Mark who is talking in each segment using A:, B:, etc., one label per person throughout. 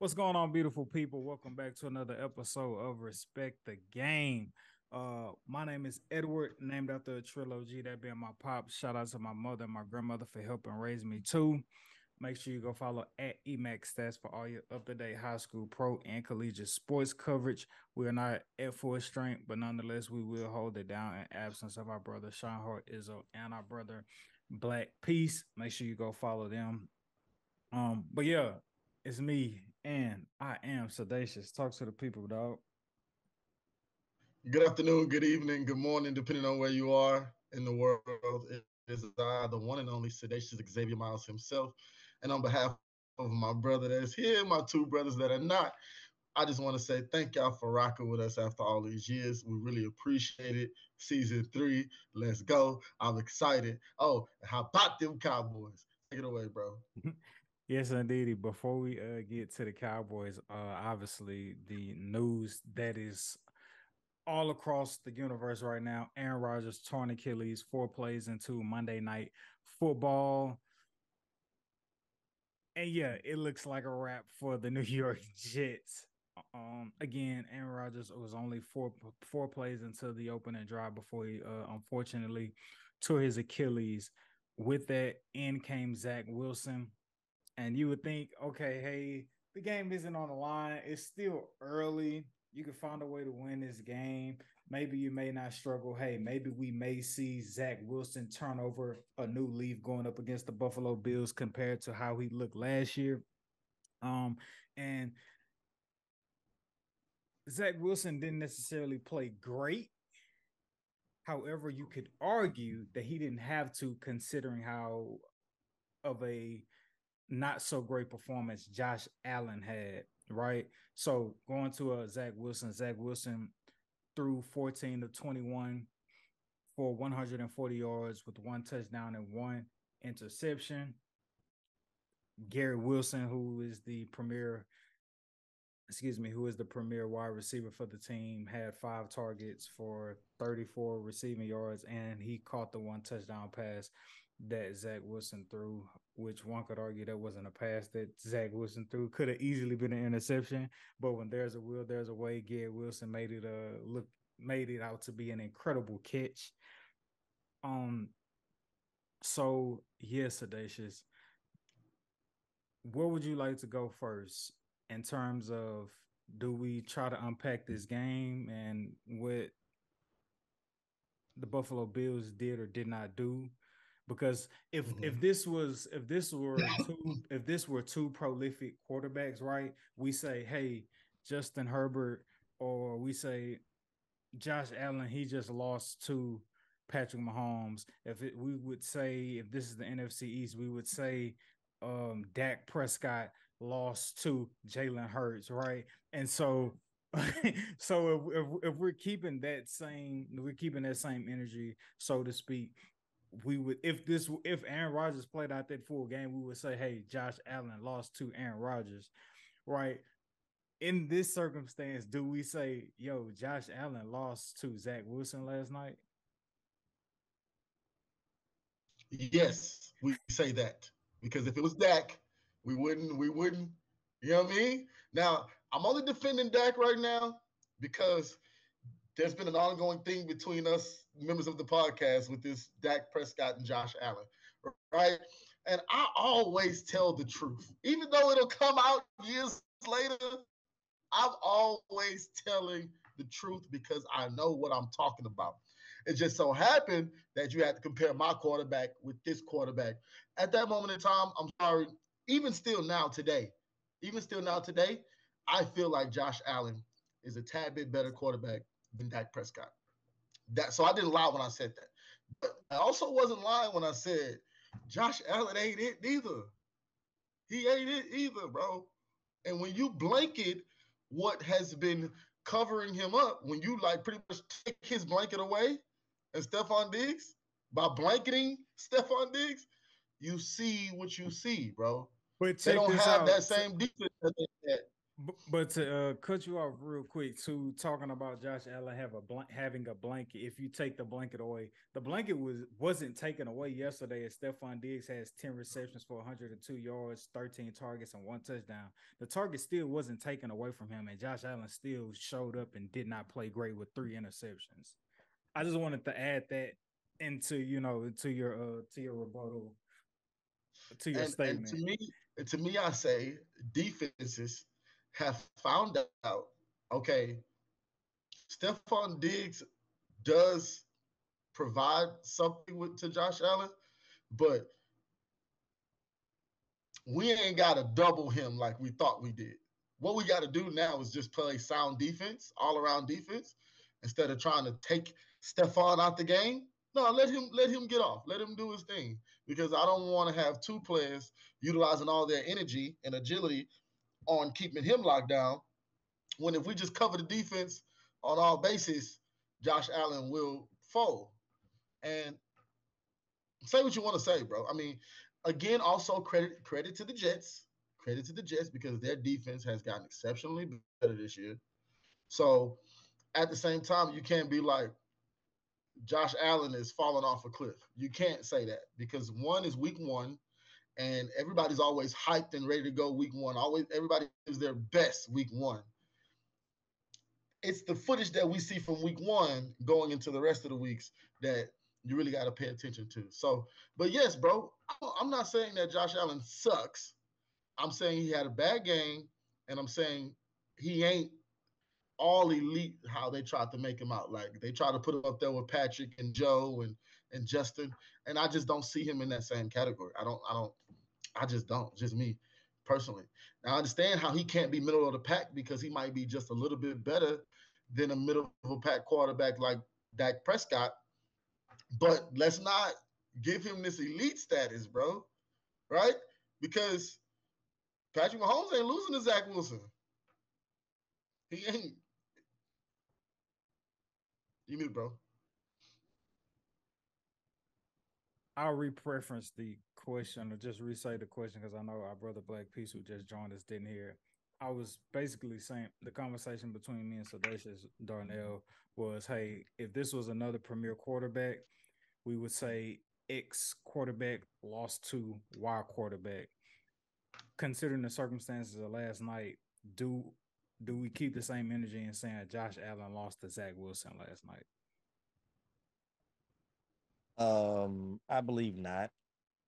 A: What's going on, beautiful people? Welcome back to another episode of Respect the Game. Uh, my name is Edward, named after a trilogy, that being my pop. Shout out to my mother and my grandmother for helping raise me too. Make sure you go follow at Emax Stats for all your up-to-date high school, pro, and collegiate sports coverage. We are not at full strength, but nonetheless, we will hold it down in absence of our brother Sean Hart Izzo and our brother Blaque Peace. Make sure you go follow them. Um, but yeah, it's me, and I am Sedacious. Talk to the people, dog.
B: Good afternoon, good evening, good morning, depending on where you are in the world. It is I, the one and only Sedacious Xavier Miles himself. And on behalf of my brother that's here, my two brothers that are not, I just want to say thank y'all for rocking with us after all these years. We really appreciate it. Season three, let's go. I'm excited. Oh, how about them Cowboys? Take it away, bro.
A: Yes, indeed. Before we uh, get to the Cowboys, uh, obviously the news that is all across the universe right now: Aaron Rodgers torn Achilles, four plays into Monday Night Football, and yeah, it looks like a wrap for the New York Jets. Um, again, Aaron Rodgers was only four four plays into the opening drive before he uh, unfortunately tore his Achilles. With that, in came Zach Wilson and you would think, okay, hey, the game isn't on the line. It's still early. You can find a way to win this game. Maybe you may not struggle. Hey, maybe we may see Zach Wilson turn over a new leaf going up against the Buffalo Bills compared to how he looked last year. Um, and Zach Wilson didn't necessarily play great. However, you could argue that he didn't have to, considering how of a not so great performance Josh Allen had, right? So going to a Zach Wilson, Zach Wilson threw 14 to 21 for 140 yards with one touchdown and one interception. Garrett Wilson, who is the premier, excuse me, who is the premier wide receiver for the team, had five targets for 34 receiving yards, and he caught the one touchdown pass that Zach Wilson threw, which one could argue that wasn't a pass that Zach Wilson threw. Could have easily been an interception, but when there's a will, there's a way. Garrett Wilson made it a look made it out to be an incredible catch. Um so yes, Sedacious. Where would you like to go first in terms of do we try to unpack this game and what the Buffalo Bills did or did not do because if mm-hmm. if this was if this were two if this were two prolific quarterbacks, right? We say, hey, Justin Herbert, or we say Josh Allen, he just lost to Patrick Mahomes. If it, we would say if this is the NFC East, we would say um Dak Prescott lost to Jalen Hurts, right? And so so if, if, if we're keeping that same we're keeping that same energy, so to speak, we would if this if Aaron Rodgers played out that full game, we would say, hey, Josh Allen lost to Aaron Rodgers, right? In this circumstance, do we say, yo, Josh Allen lost to Zach Wilson last night?
B: Yes, we say that because if it was Dak, we wouldn't, we wouldn't, you know what I mean? Now, I'm only defending Dak right now because there's been an ongoing thing between us members of the podcast with this Dak Prescott and Josh Allen, right? And I always tell the truth, even though it'll come out years later. I'm always telling the truth because I know what I'm talking about. It just so happened that you had to compare my quarterback with this quarterback. At that moment in time, I'm sorry, even still now today, even still now today, I feel like Josh Allen is a tad bit better quarterback than Dak Prescott. That so I didn't lie when I said that. But I also wasn't lying when I said Josh Allen ain't it neither. He ain't it either, bro. And when you blanket what has been covering him up, when you like pretty much take his blanket away and Stefon Diggs by blanketing Stefon Diggs, you see what you see, bro. But they don't have out. that same defense that
A: But to uh, cut you off real quick, to talking about Josh Allen have a bl- having a blanket. If you take the blanket away, the blanket was wasn't taken away yesterday. As Stefon Diggs has ten receptions for 102 yards, 13 targets, and one touchdown. The target still wasn't taken away from him, and Josh Allen still showed up and did not play great with three interceptions. I just wanted to add that into you know to your uh to your rebuttal to your
B: and,
A: statement.
B: And to me, to me, I say defenses have found out, okay, Stefon Diggs does provide something with, to Josh Allen, but we ain't got to double him like we thought we did. What we got to do now is just play sound defense, all around defense, instead of trying to take Stefon out the game. No, let him let him get off. Let him do his thing because I don't want to have two players utilizing all their energy and agility on keeping him locked down. When if we just cover the defense on all bases, Josh Allen will fold. And say what you want to say, bro. I mean, again, also credit credit to the Jets. Credit to the Jets because their defense has gotten exceptionally better this year. So at the same time, you can't be like Josh Allen is falling off a cliff. You can't say that because one is week one and everybody's always hyped and ready to go week one. Always everybody is their best week one. It's the footage that we see from week one going into the rest of the weeks that you really got to pay attention to. So, but yes, bro, I'm not saying that Josh Allen sucks. I'm saying he had a bad game, and I'm saying he ain't all elite how they tried to make him out. Like they tried to put him up there with Patrick and Joe and and Justin, and I just don't see him in that same category. I don't, I don't, I just don't. Just me personally. Now I understand how he can't be middle of the pack because he might be just a little bit better than a middle of a pack quarterback like Dak Prescott. But let's not give him this elite status, bro. Right? Because Patrick Mahomes ain't losing to Zach Wilson. He ain't. You mute, bro.
A: I'll re-preference the question or just re-say the question because I know our brother Blaque Peace who just joined us didn't hear. I was basically saying the conversation between me and Sedacious Darnell was, hey, if this was another premier quarterback, we would say X quarterback lost to Y quarterback. Considering the circumstances of last night, do do we keep the same energy in saying Josh Allen lost to Zach Wilson last night?
C: Um, I believe not.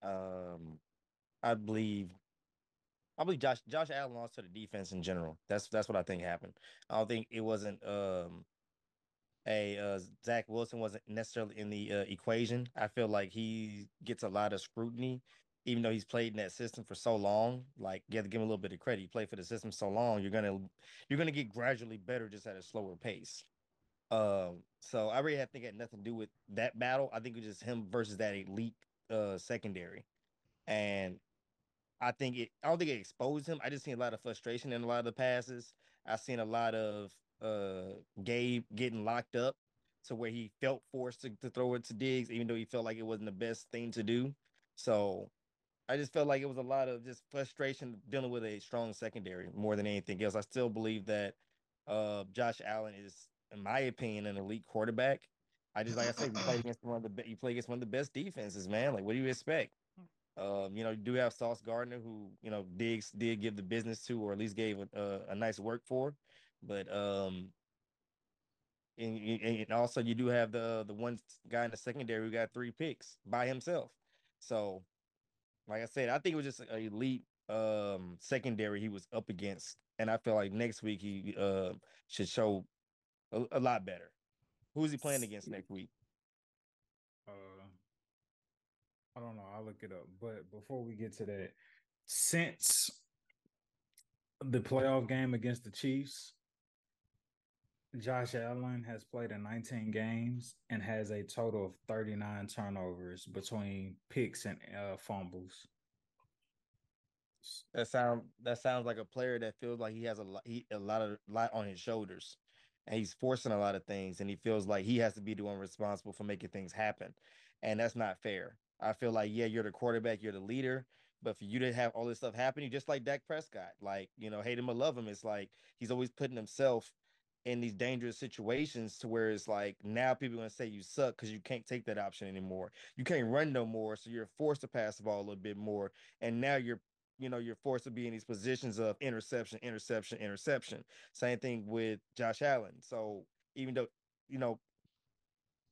C: Um, I believe, I believe Josh Josh Allen lost to the defense in general. That's that's what I think happened. I don't think it wasn't um a uh, Zach Wilson wasn't necessarily in the uh, equation. I feel like he gets a lot of scrutiny, even though he's played in that system for so long. Like you have to give him a little bit of credit. He played for the system so long. You're gonna you're gonna get gradually better just at a slower pace. Um, so I really think it had nothing to do with that battle. I think it was just him versus that elite uh secondary. And I think it I don't think it exposed him. I just seen a lot of frustration in a lot of the passes. I seen a lot of uh Gabe getting locked up to where he felt forced to, to throw it to Diggs, even though he felt like it wasn't the best thing to do. So I just felt like it was a lot of just frustration dealing with a strong secondary more than anything else. I still believe that uh Josh Allen is in my opinion, an elite quarterback. I just like I said, you play against one of the you play against one of the best defenses, man. Like, what do you expect? Um, you know, you do have Sauce Gardner, who you know Diggs did give the business to, or at least gave a, a nice work for. But um, and, and also you do have the the one guy in the secondary who got three picks by himself. So, like I said, I think it was just an elite um secondary he was up against, and I feel like next week he uh should show a, a lot better. Who's he playing against next week?
A: Uh, I don't know. I'll look it up. But before we get to that, since the playoff game against the Chiefs, Josh Allen has played in 19 games and has a total of 39 turnovers between picks and uh, fumbles.
C: That sound that sounds like a player that feels like he has a lot he, a lot of lot on his shoulders and he's forcing a lot of things and he feels like he has to be the one responsible for making things happen and that's not fair i feel like yeah you're the quarterback you're the leader But for you to have all this stuff happening, just like Dak Prescott, like, you know, hate him or love him, it's like he's always putting himself in these dangerous situations to where it's like now people are gonna say you suck because you can't take that option anymore. You can't run no more, so you're forced to pass the ball a little bit more. And now you're you know you're forced to be in these positions of interception, interception, interception. Same thing with Josh Allen. So even though you know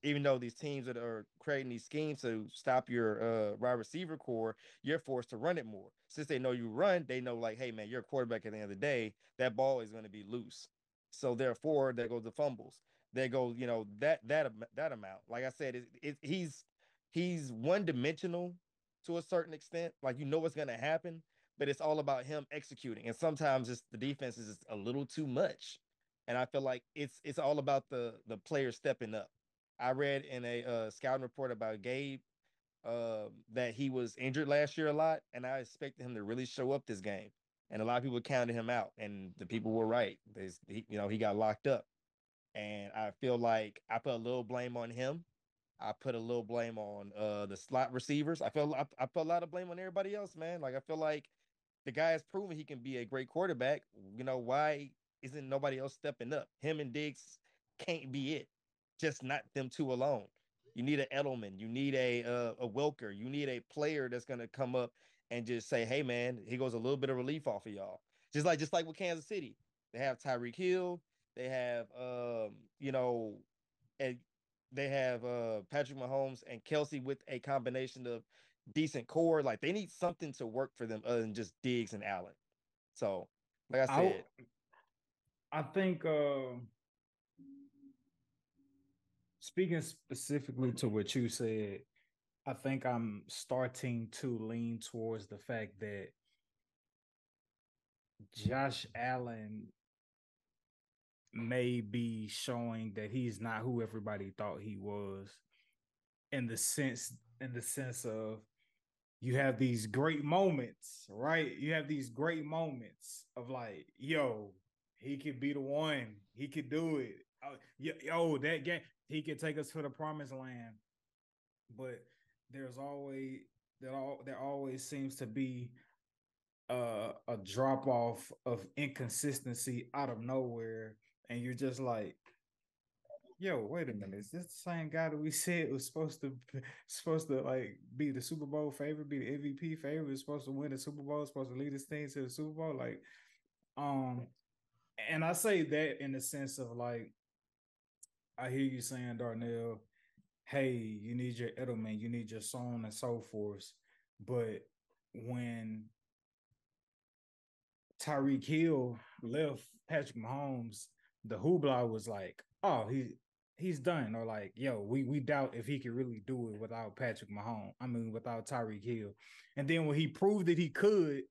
C: even though these teams that are creating these schemes to stop your uh wide receiver core, you're forced to run it more. Since they know you run, they know like, hey man, you're a quarterback at the end of the day. That ball is going to be loose. So therefore, there goes the fumbles. There goes, you know, that that that amount. Like I said, it, it, he's he's one dimensional to a certain extent. Like you know what's going to happen, but it's all about him executing. And sometimes it's the defense is a little too much. And I feel like it's it's all about the the player stepping up. I read in a uh, scouting report about Gabe uh, that he was injured last year a lot, and I expected him to really show up this game. And a lot of people counted him out, and the people were right. There's, he, you know, he got locked up, and I feel like I put a little blame on him. I put a little blame on uh, the slot receivers. I feel I, I put a lot of blame on everybody else, man. Like I feel like the guy has proven he can be a great quarterback. You know why isn't nobody else stepping up? Him and Diggs can't be it just not them two alone. You need an Edelman, you need a uh, a Welker, you need a player that's gonna come up and just say, "Hey, man, he goes a little bit of relief off of y'all." Just like just like with Kansas City, they have Tyreek Hill, they have um, you know, and they have uh Patrick Mahomes and Kelce with a combination of decent core. Like they need something to work for them other than just Diggs and Allen. So, like I said,
A: I, I think. Uh speaking specifically to what you said, I think I'm starting to lean towards the fact that Josh Allen may be showing that he's not who everybody thought he was in the sense in the sense of you have these great moments, right? You have these great moments of like, yo, he could be the one. He could do it. Oh, yo, that game he could take us to the promised land. But there's always that all there always seems to be uh, a drop off of inconsistency out of nowhere, and you're just like, "Yo, wait a minute! Is this the same guy that we said was supposed to supposed to like be the Super Bowl favorite, be the MVP favorite, was supposed to win the Super Bowl, supposed to lead his team to the Super Bowl?" Like, um, and I say that in the sense of like I hear you saying, Darnell, hey, you need your Edelman, you need your so on and so forth. But when Tyreek Hill left Patrick Mahomes, the hoopla was like, oh, he he's done. Or like, yo, we we doubt if he could really do it without Patrick Mahomes. I mean, without Tyreek Hill. And then when he proved that he could,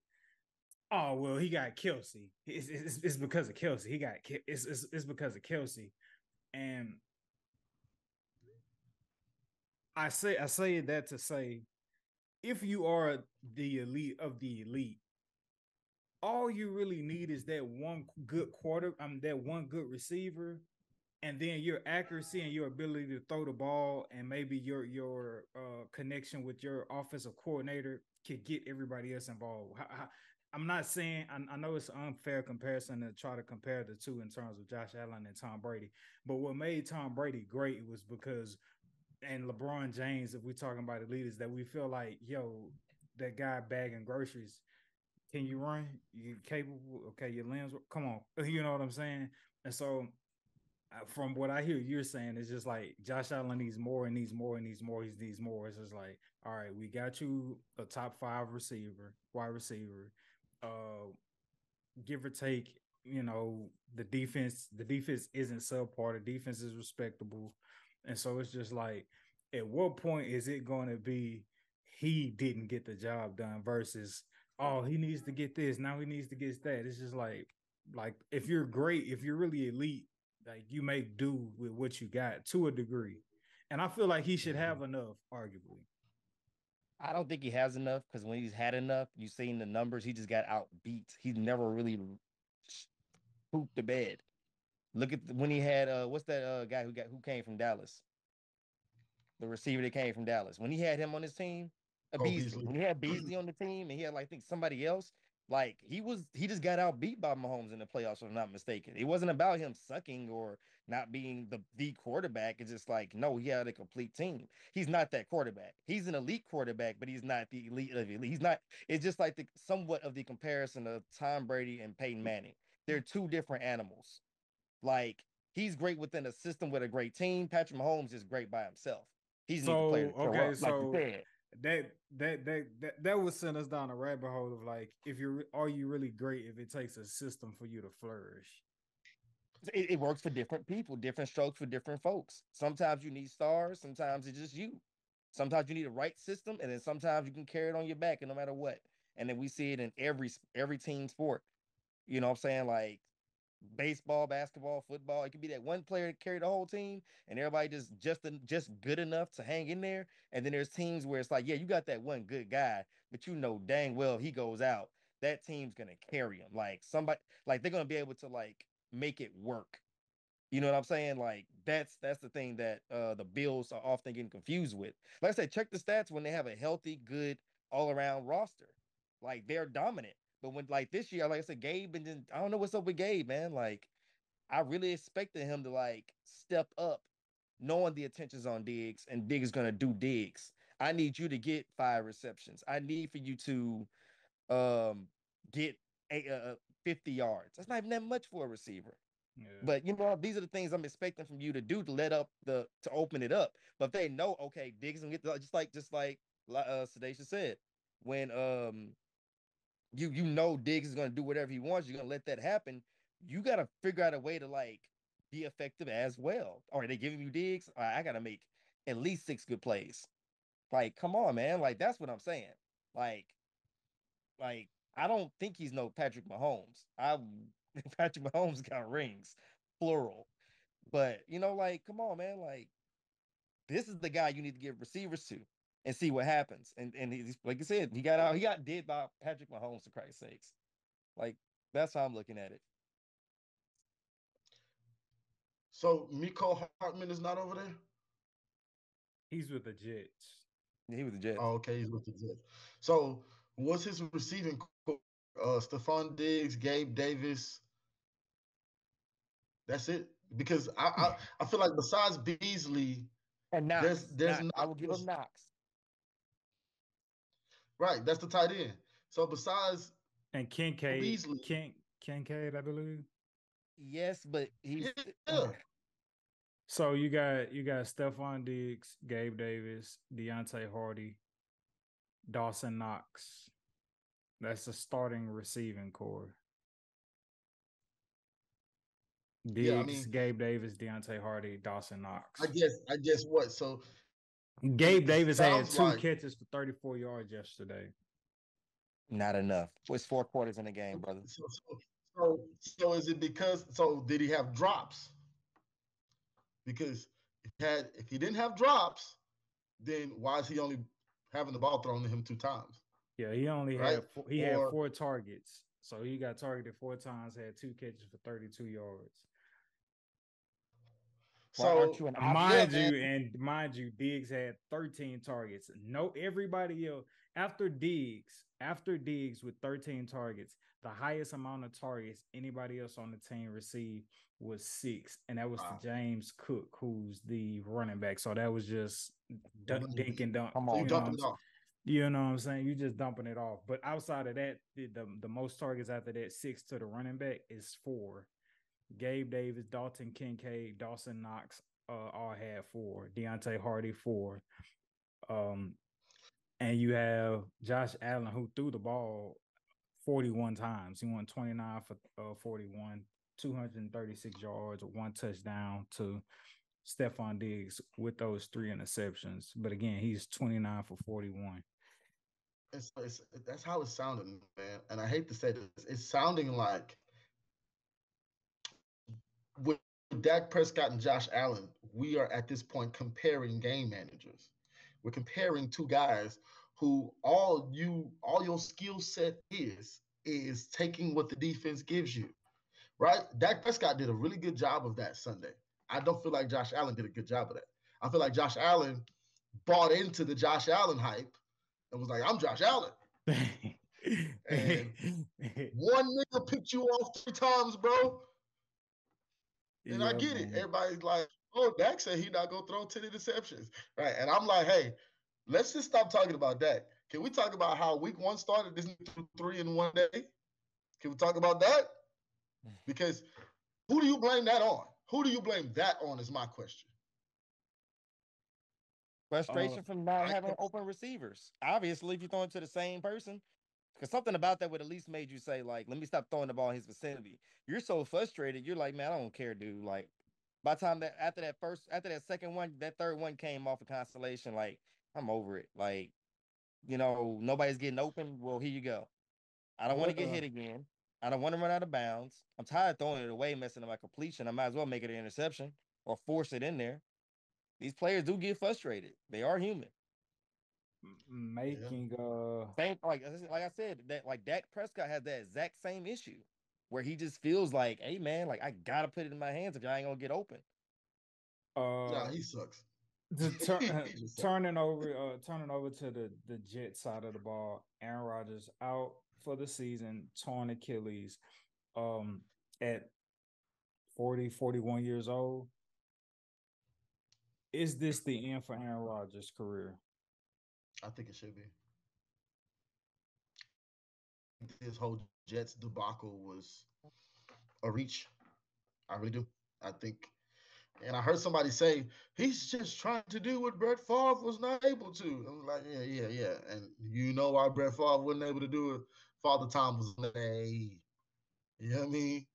A: oh well, he got Kelce It's, it's, it's because of Kelce He got it's, it's it's because of Kelce And I say I say that to say if you are the elite of the elite, all you really need is that one good quarter, um, that one good receiver, and then your accuracy and your ability to throw the ball, and maybe your your uh, connection with your offensive coordinator could get everybody else involved. How, I'm not saying I, I, know it's an unfair comparison to try to compare the two in terms of Josh Allen and Tom Brady, but what made Tom Brady great was because and LeBron James, if we're talking about the leaders, that we feel like, yo, that guy bagging groceries, can you run? You capable? Okay, your limbs, come on, you know what I'm saying? And so, from what I hear you're saying, it's just like Josh Allen needs more and needs more and needs more. He needs more. It's just like, all right, we got you a top five receiver, wide receiver uh, give or take, you know, the defense, the defense isn't subpar. The defense is respectable. And so it's just like, at what point is it going to be he didn't get the job done versus, oh, he needs to get this. Now he needs to get that. It's just like, like if you're great, if you're really elite, like you make do with what you got to a degree. And I feel like he should have enough, arguably.
C: I don't think he has enough because when he's had enough, you've seen the numbers. He just got outbeat. He's never really pooped the bed. Look at the, when he had uh, what's that uh, guy who got who came from Dallas? The receiver that came from Dallas. When he had him on his team, A Beasley. Beasley. When he had Beasley on the team and he had like I think somebody else, like he was he just got out beat by Mahomes in the playoffs, if I'm not mistaken. It wasn't about him sucking or not being the the quarterback. It's just like no, he had a complete team. He's not that quarterback. He's an elite quarterback, but he's not the elite of elite. He's not. It's just like the somewhat of the comparison of Tom Brady and Peyton Manning. They're two different animals. Like he's great within a system with a great team. Patrick Mahomes is great by himself. He's
A: so okay. so like that that that that that would send us down a rabbit hole of like if you're are you really great if it takes a system for you to flourish?
C: It, it, works for different people different strokes for different folks. Sometimes you need stars sometimes it's just you. Sometimes you need a right system and then sometimes you can carry it on your back and no matter what. And then we see it in every every team sport. You know what i'm saying? Like baseball, basketball, football. It could be that one player to carry the whole team, and everybody just just just good enough to hang in there. And then there's teams where it's like, yeah, you got that one good guy, but you know dang well he goes out, that team's gonna carry him. Like somebody, like they're gonna be able to like make it work. You know what I'm saying? Like that's that's the thing that uh the Bills are often getting confused with. Like I said, check the stats when they have a healthy, good all around roster. Like they're dominant. But when like this year, like I said, Gabe and then I don't know what's up with Gabe, man. Like I really expected him to like step up, knowing the attention's on Diggs and Diggs is gonna do Diggs. I need you to get five receptions. I need for you to um get a, uh, 50 yards. That's not even that much for a receiver. Yeah. But you know, these are the things I'm expecting from you to do to let up the to open it up. But they know, okay, Diggs gonna get the, just like just like uh Sedation said, when um you you know Diggs is gonna do whatever he wants, you're gonna let that happen. You gotta figure out a way to like be effective as well. Or are they giving you Diggs? Right, I gotta make at least six good plays. Like, come on, man. Like, that's what I'm saying. Like, like, I don't think he's no Patrick Mahomes. I Patrick Mahomes got rings, plural. But you know, like, come on, man. Like, this is the guy you need to give receivers to and see what happens. And and he's like I said, he got out, he got did by Patrick Mahomes for Christ's sakes. Like that's how I'm looking at it.
B: So Mecole Hardman is not over there.
A: He's with the Jets.
C: Yeah, he was the Jets.
B: Oh, okay, he's with the Jets. So what's his receiving core? Uh, Stefon Diggs, Gabe Davis. That's it. Because I, I, I feel like besides Beasley,
C: and Knox, there's there's Knox, I will give him Knox.
B: Right, that's the tight end. So besides
A: and Kincaid, Beasley, Kin, Kincaid, I believe.
C: Yes, but he's
B: yeah.
A: So you got you got Stefon Diggs, Gabe Davis, Deonte Harty, Dawson Knox. That's the starting receiving core. Diggs, yeah, I mean, Gabe Davis, Deonte Harty, Dawson Knox.
B: I guess I guess what? So
A: Gabe Davis had two like, catches for 34 yards yesterday.
C: Not enough. It's four quarters in the game, brother.
B: So, so, so, so is it because? So did he have drops? Because if he had, if he didn't have drops, then why is he only having the ball thrown to him two times?
A: Yeah, he only right? had four, he or, had four targets, so he got targeted four times. Had two catches for 32 yards. So mind you, and mind you, Diggs had 13 targets. No, everybody else after Diggs, after Diggs with 13 targets, the highest amount of targets anybody else on the team received was six, and that was wow. to James Cook, who's the running back. So that was just dunk, dink and dunk.
B: Come on, you, dumping off.
A: You know what I'm saying? You're just dumping it off. But outside of that, the, the, the most targets after that, six to the running back is four. Gabe Davis, Dalton Kincaid, Dawson Knox uh, all had four. Deonte Harty four. Um, and you have Josh Allen who threw the ball 41 times. He went 29 for uh, 41, 236 yards, one touchdown to Stefon Diggs with those three interceptions. But again, he's 29 for 41.
B: It's, it's, that's how it's sounding, man. And I hate to say this, it's sounding like with Dak Prescott and Josh Allen, we are at this point comparing game managers. We're comparing two guys who all you all your skill set is is taking what the defense gives you. Right? Dak Prescott did a really good job of that Sunday. I don't feel like Josh Allen did a good job of that. I feel like Josh Allen bought into the Josh Allen hype and was like, I'm Josh Allen. and one nigga picked you off three times, bro. And yeah, I get man. it. Everybody's like, oh, Dak said he not gonna throw 10 interceptions. Right. And I'm like, hey, let's just stop talking about that. Can we talk about how week one started this three in one day? Can we talk about that? Because who do you blame that on? Who do you blame that on is my question.
C: Frustration uh, from not having open receivers. Obviously, if you throw it to the same person, because something about that would at least made you say, like, let me stop throwing the ball in his vicinity. You're so frustrated, you're like, man, I don't care, dude. Like, by the time that after that first, after that second one, that third one came off a of constellation, like, I'm over it. Like, you know, nobody's getting open. Well, here you go. I don't want to get uh-uh. hit again. I don't want to run out of bounds. I'm tired of throwing it away, messing up my completion. I might as well make it an interception or force it in there. These players do get frustrated. They are human.
A: Making yeah. uh
C: same like like I said that like Dak Prescott has that exact same issue where he just feels like, hey man, like I gotta put it in my hands if I ain't gonna get open.
B: Uh, yeah, he sucks.
A: The tur- turning over, uh, turning over to the the Jet side of the ball. Aaron Rodgers out for the season, torn Achilles, um, at 40, 41 years old. Is this the end for Aaron Rodgers' career?
B: I think it should be. This whole Jets debacle was a reach. I really do. I think, and I heard somebody say he's just trying to do what Brett Favre was not able to. I'm like, yeah, yeah, yeah. And you know why Brett Favre wasn't able to do it? Father Time was a, you know what I mean?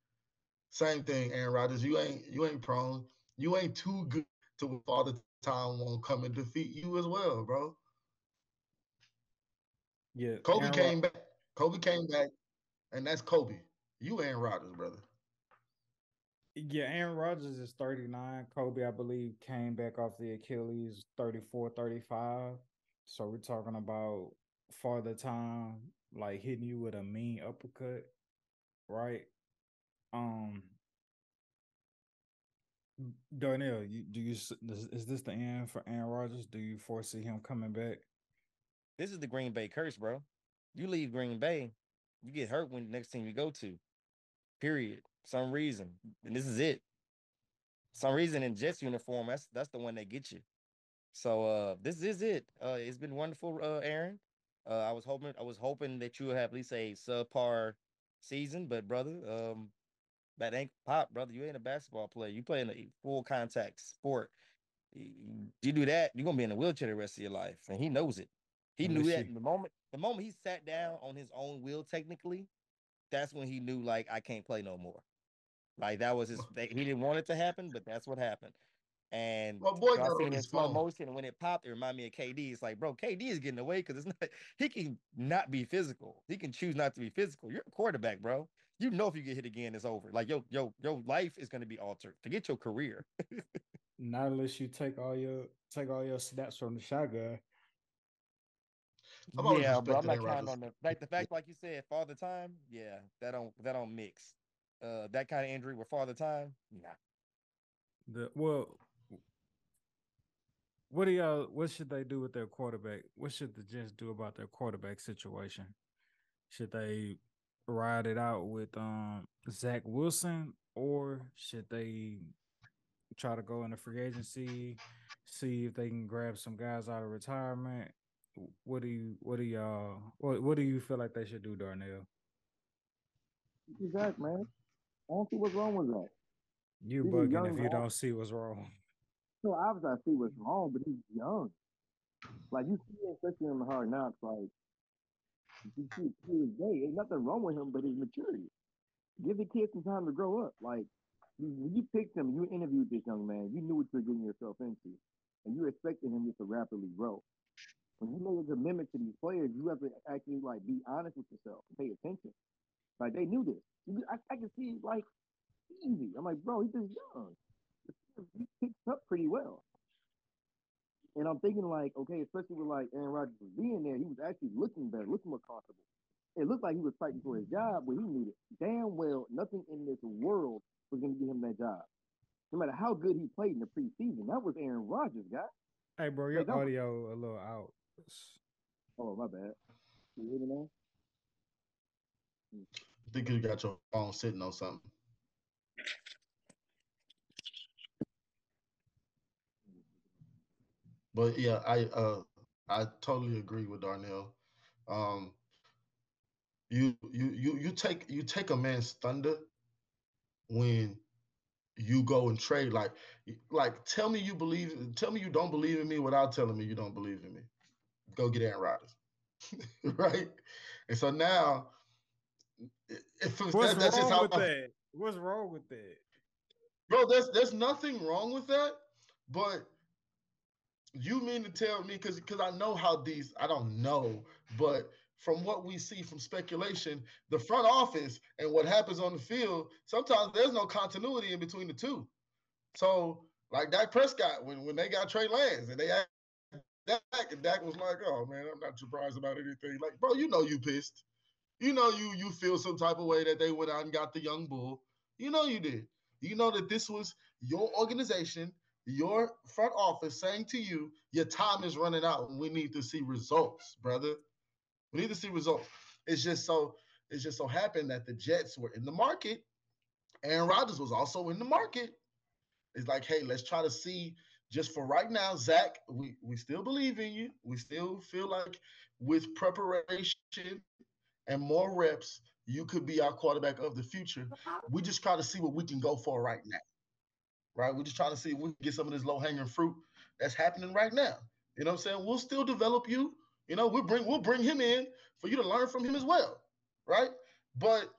B: Same thing, Aaron Rodgers. You ain't you ain't prone. You ain't too good to Father Time won't come and defeat you as well, bro.
A: Yeah.
B: Kobe Aaron came Rod- back. Kobe came back, and that's Kobe. You Aaron Rodgers, brother.
A: Yeah, Aaron Rodgers is 39. Kobe, I believe, came back off the Achilles 34, 35. So we're talking about farther time, like hitting you with a mean uppercut, right? Um Darnell, you, do you is this the end for Aaron Rodgers? Do you foresee him coming back?
C: This is the Green Bay curse, bro. You leave Green Bay, you get hurt when the next team you go to. Period. Some reason, and this is it. Some reason in Jets uniform, that's that's the one that gets you. So uh this is it. Uh it's been wonderful, uh Aaron. Uh I was hoping I was hoping that you would have at least a subpar season, but brother, um that ain't pop, brother. You ain't a basketball player. You play in a full contact sport. You do that, you're gonna be in a wheelchair the rest of your life, and he knows it. He knew that the moment the moment he sat down on his own will, technically, that's when he knew like I can't play no more. Like that was his. he didn't want it to happen, but that's what happened. And
B: my boy got on
C: in slow motion, and when it popped, it reminded me of KD. It's like, bro, KD is getting away because it's not. He can not be physical. He can choose not to be physical. You're a quarterback, bro. You know if you get hit again, it's over. Like yo, yo, your life is going to be altered. Forget your career.
A: not unless you take all your take all your snaps from the shotgun
C: yeah, but I'm not counting on the like the fact, like you said, father time. Yeah, that don't that don't mix. Uh, that kind of injury with father time, nah.
A: The well, what do y'all? What should they do with their quarterback? What should the Jets do about their quarterback situation? Should they ride it out with um Zach Wilson, or should they try to go into free agency, see if they can grab some guys out of retirement, what do you what do y'all what what do you feel like they should do, Darnell?
D: Zach, man. I don't see what's wrong with that.
A: You he's bugging if you don't see what's wrong.
D: No, obviously I see what's wrong, but he's young. Like you see, especially in the hard knocks, like you see his day, ain't nothing wrong with him, but his maturity. Give the kid some time to grow up. Like when you picked him, you interviewed this young man, you knew what you were getting yourself into, and you expected him just to rapidly grow when you make a commitment to these players, you have to actually like be honest with yourself, pay attention. Like they knew this. I, I can see like easy. I'm like, bro, he's just young. He picks up pretty well. And I'm thinking like, okay, especially with like Aaron Rodgers being there, he was actually looking better, looking more comfortable. It looked like he was fighting for his job, but he knew it damn well. Nothing in this world was going to get him that job. No matter how good he played in the preseason, that was Aaron Rodgers, guy.
A: Hey, bro, your like, audio was... a little out.
D: Oh, my bad. You hear me now?
B: I think you got your phone sitting on something. But yeah, I uh I totally agree with Darnell. Um you you you you take you take a man's thunder when you go and trade like like tell me you believe tell me you don't believe in me without telling me you don't believe in me. Go get Aaron Rodgers. right? And so now
A: What's that, wrong with I, that? What's wrong with that?
B: Bro, there's there's nothing wrong with that, but you mean to tell me because because I know how these I don't know, but from what we see from speculation, the front office and what happens on the field, sometimes there's no continuity in between the two. So, like Dak Prescott, when, when they got Trey Lance and they Dak, and Dak was like, "Oh man, I'm not surprised about anything." Like, bro, you know you pissed. You know you you feel some type of way that they went out and got the young bull. You know you did. You know that this was your organization your front office saying to you, your time is running out and we need to see results, brother. We need to see results. It's just so it's just so happened that the Jets were in the market. Aaron Rodgers was also in the market. It's like, hey, let's try to see just for right now, Zach, we, we still believe in you. We still feel like with preparation and more reps, you could be our quarterback of the future. We just try to see what we can go for right now right? We're just trying to see if we can get some of this low hanging fruit that's happening right now. You know what I'm saying? We'll still develop you. You know, we'll bring we'll bring him in for you to learn from him as well, right? But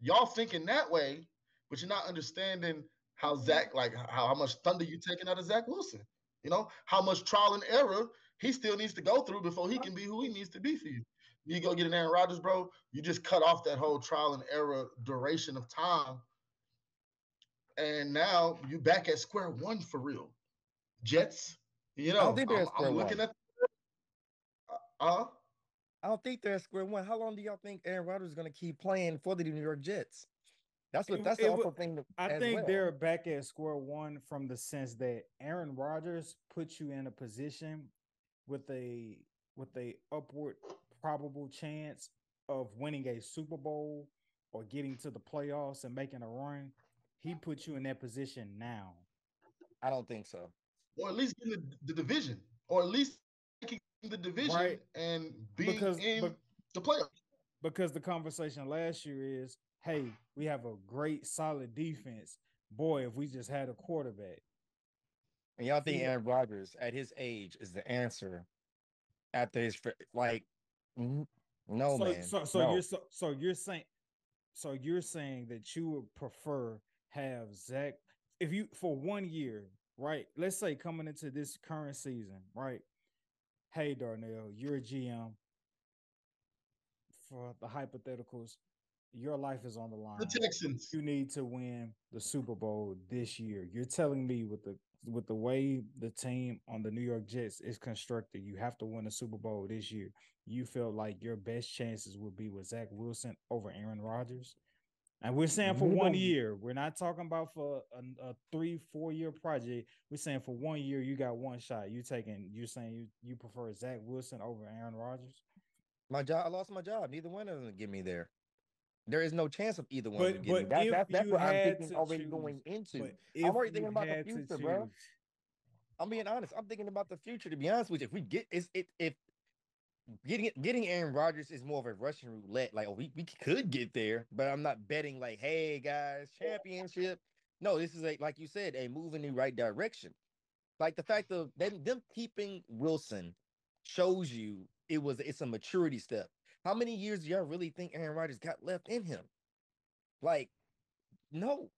B: y'all thinking that way, but you're not understanding how Zach, like how, how much thunder you taking out of Zach Wilson. You know, how much trial and error he still needs to go through before he can be who he needs to be for you. You go get an Aaron Rodgers, bro. You just cut off that whole trial and error duration of time and now you back at square one for real. Jets, you know, I don't think they're I'm, looking one. at. Uh, uh,
C: I don't think they're at square one. How long do y'all think Aaron Rodgers is going to keep playing for the New York Jets? That's what. That's it, the awful thing.
A: I think well. they're back at square one from the sense that Aaron Rodgers puts you in a position with a with a upward probable chance of winning a Super Bowl or getting to the playoffs and making a run he puts you in that position now.
C: I don't think so.
B: Or at least in the, the division, or at least in the division right. and being because, in but, the playoffs.
A: Because the conversation last year is, hey, we have a great solid defense. Boy, if we just had a quarterback.
C: And y'all think Aaron Rodgers at his age is the answer after his like no
A: so,
C: man.
A: So so
C: no.
A: you're so, so you're saying so you're saying that you would prefer have Zach, if you for one year, right? Let's say coming into this current season, right? Hey, Darnell, you're a GM for the hypotheticals. Your life is on the line.
B: The Texans.
A: You need to win the Super Bowl this year. You're telling me with the with the way the team on the New York Jets is constructed, you have to win a Super Bowl this year. You feel like your best chances would be with Zach Wilson over Aaron Rodgers. And we're saying for one year. We're not talking about for a, a, three, four year project. We're saying for one year, you got one shot. You taking, you're saying you you prefer Zach Wilson over Aaron Rodgers?
C: My job, I lost my job. Neither one of them get me there. There is no chance of either one but, getting that, that, That's what I'm thinking already choose, going into. I'm already thinking about the future, bro. I'm being honest. I'm thinking about the future. To be honest with you, if we get is it if getting getting Aaron Rodgers is more of a Russian roulette. Like, oh, we, we could get there, but I'm not betting like, hey guys, championship. No, this is a like you said, a move in the right direction. Like the fact of them them keeping Wilson shows you it was it's a maturity step. How many years do y'all really think Aaron Rodgers got left in him? Like, no,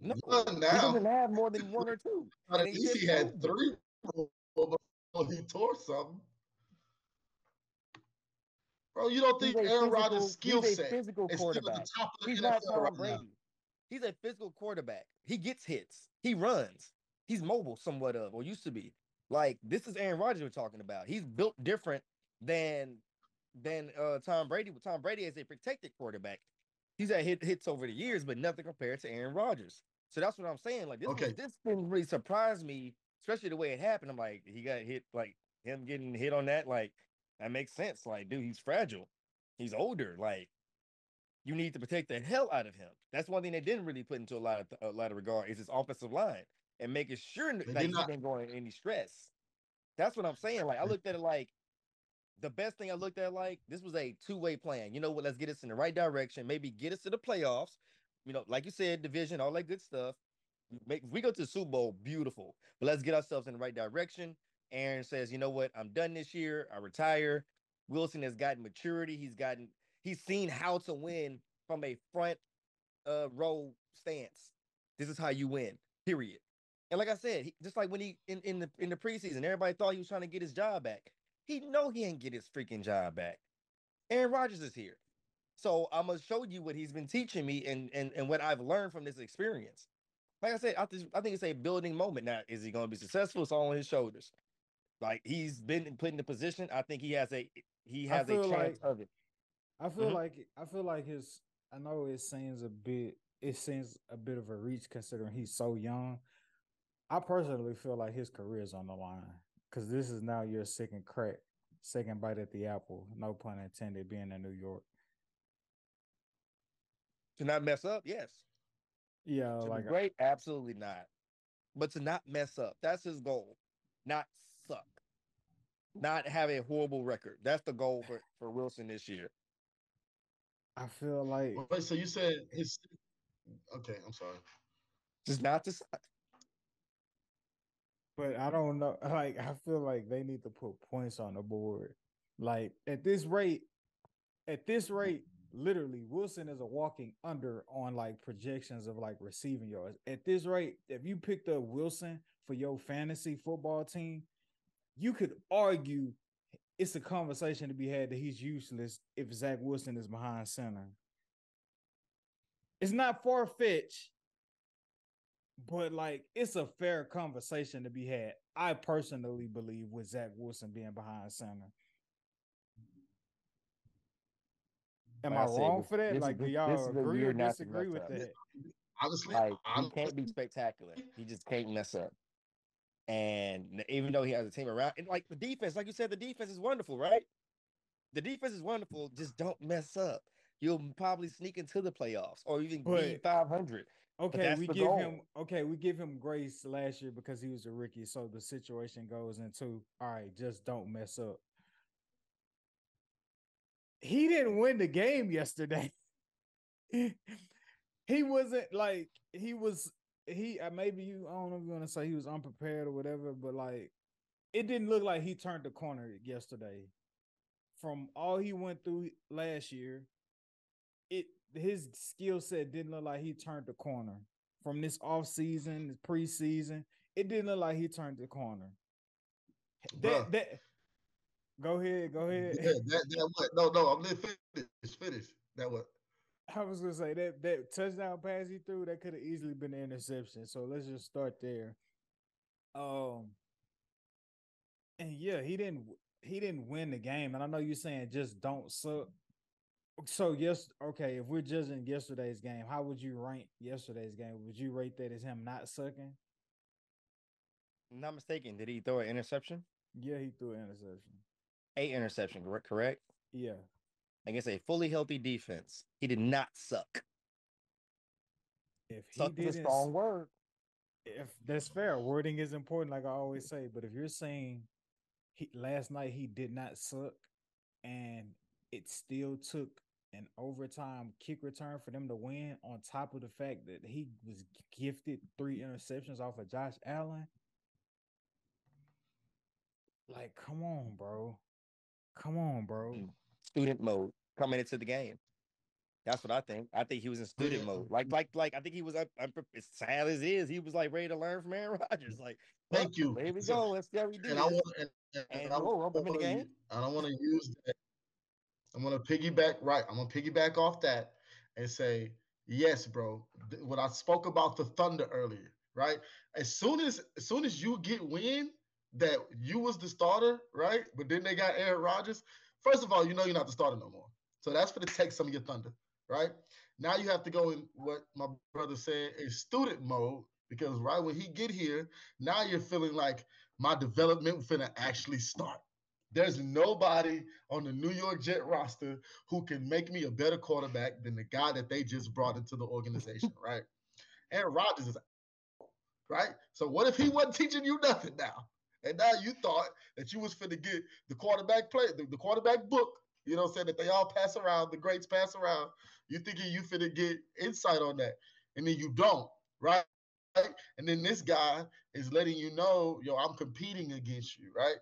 C: no, now. he doesn't have more than one or two.
B: But at least he had three before he tore something. Bro, you don't think Aaron Rodgers' skill set is a
C: physical quarterback. He's not Tom right Brady. Now. He's a physical quarterback. He gets hits. He runs. He's mobile somewhat of, or used to be. Like this is Aaron Rodgers we're talking about. He's built different than than uh, Tom Brady. With Tom Brady as a protected quarterback, he's had hit, hits over the years, but nothing compared to Aaron Rodgers. So that's what I'm saying. Like this, okay. this didn't really surprise me, especially the way it happened. I'm like, he got hit, like him getting hit on that, like That makes sense. Like, dude, he's fragile. He's older. Like, you need to protect the hell out of him. That's one thing they didn't really put into a lot of a lot of regard is his offensive line and making sure that he's
B: not-
C: going any stress. That's what I'm saying. Like, I looked at it like the best thing I looked at like this was a two way plan. You know what? Let's get us in the right direction. Maybe get us to the playoffs. You know, like you said, division, all that good stuff. Make, we go to the Super Bowl, beautiful. But let's get ourselves in the right direction. Aaron says, you know what? I'm done this year. I retire. Wilson has gotten maturity. He's gotten he's seen how to win from a front uh row stance. This is how you win. Period. And like I said, he, just like when he in, in the in the preseason, everybody thought he was trying to get his job back. He know he ain't get his freaking job back. Aaron Rodgers is here. So I'm gonna show you what he's been teaching me and and, and what I've learned from this experience. Like I said, I, think I think it's a building moment. Now, is he gonna be successful? It's all on his shoulders. Like he's been put in the position. I think he has a he has a chance
A: like-
C: of it.
A: I feel
C: Mhm.
A: like I feel like his. I know it seems a bit. It seems a bit of a reach considering he's so young. I personally feel like his career is on the line because this is now your second crack, second bite at the apple. No pun intended. Being in New York,
C: To not mess up, yes.
A: yeah,
C: To
A: like
C: be great, absolutely not. But to not mess up, that's his goal. Not suck. Not have a horrible record. That's the goal for, for Wilson this year.
A: I feel like
B: Wait, so you said his okay, I'm sorry.
C: Just not to suck.
A: But I don't know. Like, I feel like they need to put points on the board. Like at this rate, at this rate, literally Wilson is a walking under on like projections of like receiving yards. At this rate, if you picked up Wilson for your fantasy football team, you could argue it's a conversation to be had that he's useless if Zach Wilson is behind center. It's not far fetched, but like it's a fair conversation to be had. I personally believe with Zach Wilson being behind center. Am
C: Like
A: I
C: I said,
A: wrong for that?
C: this
A: like, do
C: the-
A: y'all
C: this is the
A: agree or disagree with
C: up.
A: that?
B: Honestly,
C: Like he
B: I'm,
C: can't be spectacular. He just can't mess up. And even though he has a team around, and like the defense, like you said, the defense is wonderful, right? The defense is wonderful. Just don't mess up. You'll probably sneak into the playoffs or even be 500.
A: Okay, we give
C: goal.
A: him okay, we give him grace last year because he was a rookie. So the situation goes into all right, just don't mess up. He didn't win the game yesterday. he wasn't like he was he uh, maybe you I don't know if you want to say he was unprepared or whatever, but like it didn't look like he turned the corner yesterday. From all he went through last year, it his skill set didn't look like he turned the corner from this off season, this preseason. It didn't look like he turned the corner. That that go ahead, go ahead.
B: yeah, that, that what? No, no, I'm finished. Finished. That what?
A: I was gonna say that that touchdown pass he threw that could have easily been an interception. So let's just start there. Um, and yeah, he didn't he didn't win the game, and I know you're saying just don't suck. So yes, okay. If we're judging yesterday's game, how would you rank yesterday's game? Would you rate that as him not sucking?
C: I'm not mistaken. Did he throw an interception?
A: Yeah, he threw an interception.
C: A interception, correct?
A: Yeah,
C: Against a fully healthy defense, he did not suck.
A: if he
C: Suck is a
A: didn't,
C: strong word.
A: if that's fair, wording is important, like I always say. But if you're saying he last night he did not suck, and it still took an overtime kick return for them to win, on top of the fact that he was gifted three interceptions off of Josh Allen. Like, come on, bro. Come on, bro.
C: Mm. Student mode coming into the game. That's what I think. I think he was in student mode. Like, like, like. I think he was. un- unpre- as sad as it is, he was like ready to learn from Aaron Rodgers. Like,
B: Thank you.
C: Here we go. Let's see how we do
B: And I want and, and,
C: And
B: I,
C: whoa, I'm in the
B: wanna
C: game.
B: don't want to use that. I'm gonna piggyback. Right, I'm gonna piggyback off that and say yes, bro. What I spoke about the Thunder earlier, right? As soon as as soon as you get win that you was the starter, right? But then they got Aaron Rodgers. First of all, you know you're not the starter no more. So that's for the take some of your thunder, right? Now you have to go in what my brother said is student mode because right when he get here, now you're feeling like my development finna actually start. There's nobody on the New York Jet roster who can make me a better quarterback than the guy that they just brought into the organization, right? Aaron Rodgers is right. So what if he wasn't teaching you nothing now? And now you thought that you was finna get the quarterback play, the, the quarterback book, you know, saying that they all pass around, the greats pass around. You thinking you finna get insight on that. And then you don't, right? And then this guy is letting you know, yo, I'm competing against you, right?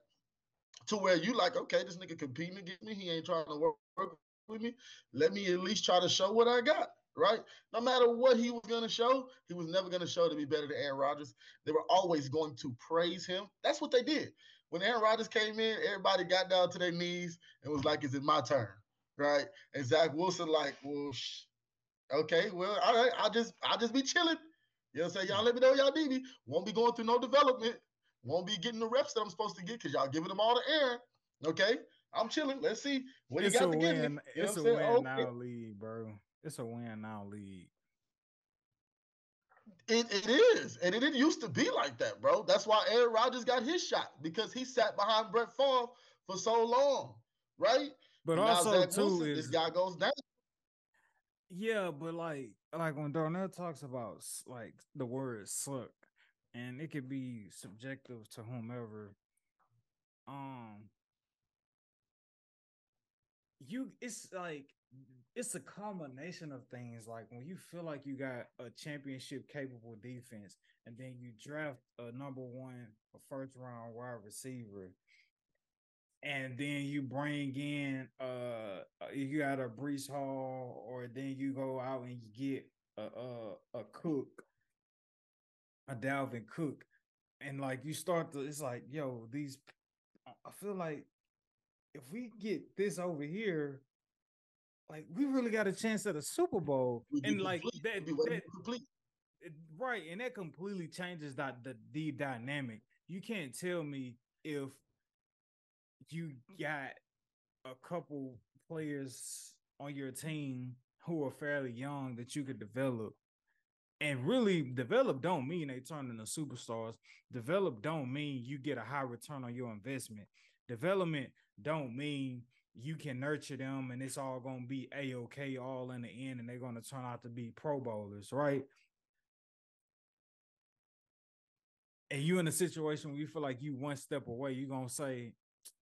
B: To where you like, okay, this nigga competing against me. He ain't trying to work, work with me. Let me at least try to show what I got, right? No matter what he was gonna show, he was never gonna show to be better than Aaron Rodgers. They were always going to praise him. That's what they did. When Aaron Rodgers came in, everybody got down to their knees and was like, "Is it my turn?" Right? And Zach Wilson like, "Well, sh- okay, well, all right, I'll just I'll just be chilling." You know what I'm saying? Y'all let me know y'all need me. Won't be going through no development. Won't be getting the reps that I'm supposed to get because y'all giving them all the air. Okay? I'm chilling. Let's see what
A: it's
B: he got to give me. You
A: It's a win
B: Okay.
A: now league, bro. It's a win now league.
B: It, it is. And it didn't used to be like that, bro. That's why Aaron Rodgers got his shot because he sat behind Brett Favre for so long, right?
A: But
B: And
A: also too
B: Wilson,
A: is
B: this guy goes down.
A: Yeah, but like like when Darnell talks about like the word suck, and it could be subjective to whomever. Um you it's like it's a combination of things like when you feel like you got a championship capable defense and then you draft a number one a first round wide receiver and then you bring in uh uh, you got a Breece Hall, or then you go out and you get a a, a Cook, a Dalvin Cook, and like you start to, it's like yo, these. I- feel like if we get this over here, like we really got a chance at a Super Bowl, and like
B: complete.
A: that, that it- right and that completely changes that the, the dynamic you can't tell me if you got a couple players on your team who are fairly young that you could develop and really develop don't mean they turn into superstars. Develop don't mean you get a high return on your investment. Development don't mean you can nurture them and it's all to be a-okay all in the end and they're to turn out to be pro bowlers right? And you in a situation where you feel like you one step away, you're gonna say,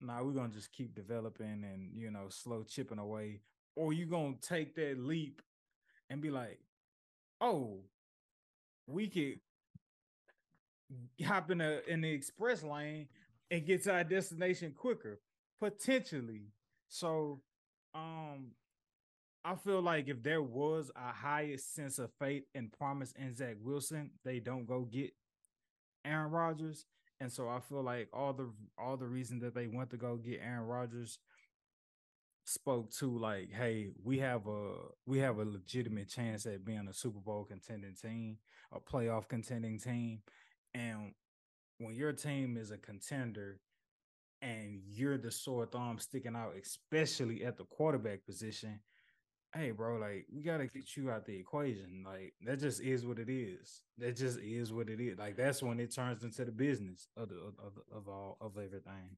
A: nah, we're gonna just keep developing and you know, slow chipping away. Or you're gonna take that leap and be like, oh, we could hop in a in the express lane and get to our destination quicker, potentially. So um I feel like if there was a highest sense of faith and promise in Zach Wilson, they don't go get Aaron Rodgers. And so I feel like all the all the reason that they went to go get Aaron Rodgers spoke to like, hey, we have a we have a legitimate chance at being a Super Bowl contending team, a playoff contending team. And when your team is a contender and you're the sore thumb sticking out, especially at the quarterback position, hey bro, like we gotta get you out the equation. Like that just is what it is. That just is what it is. Like that's when it turns into the business of the of, of, all of everything.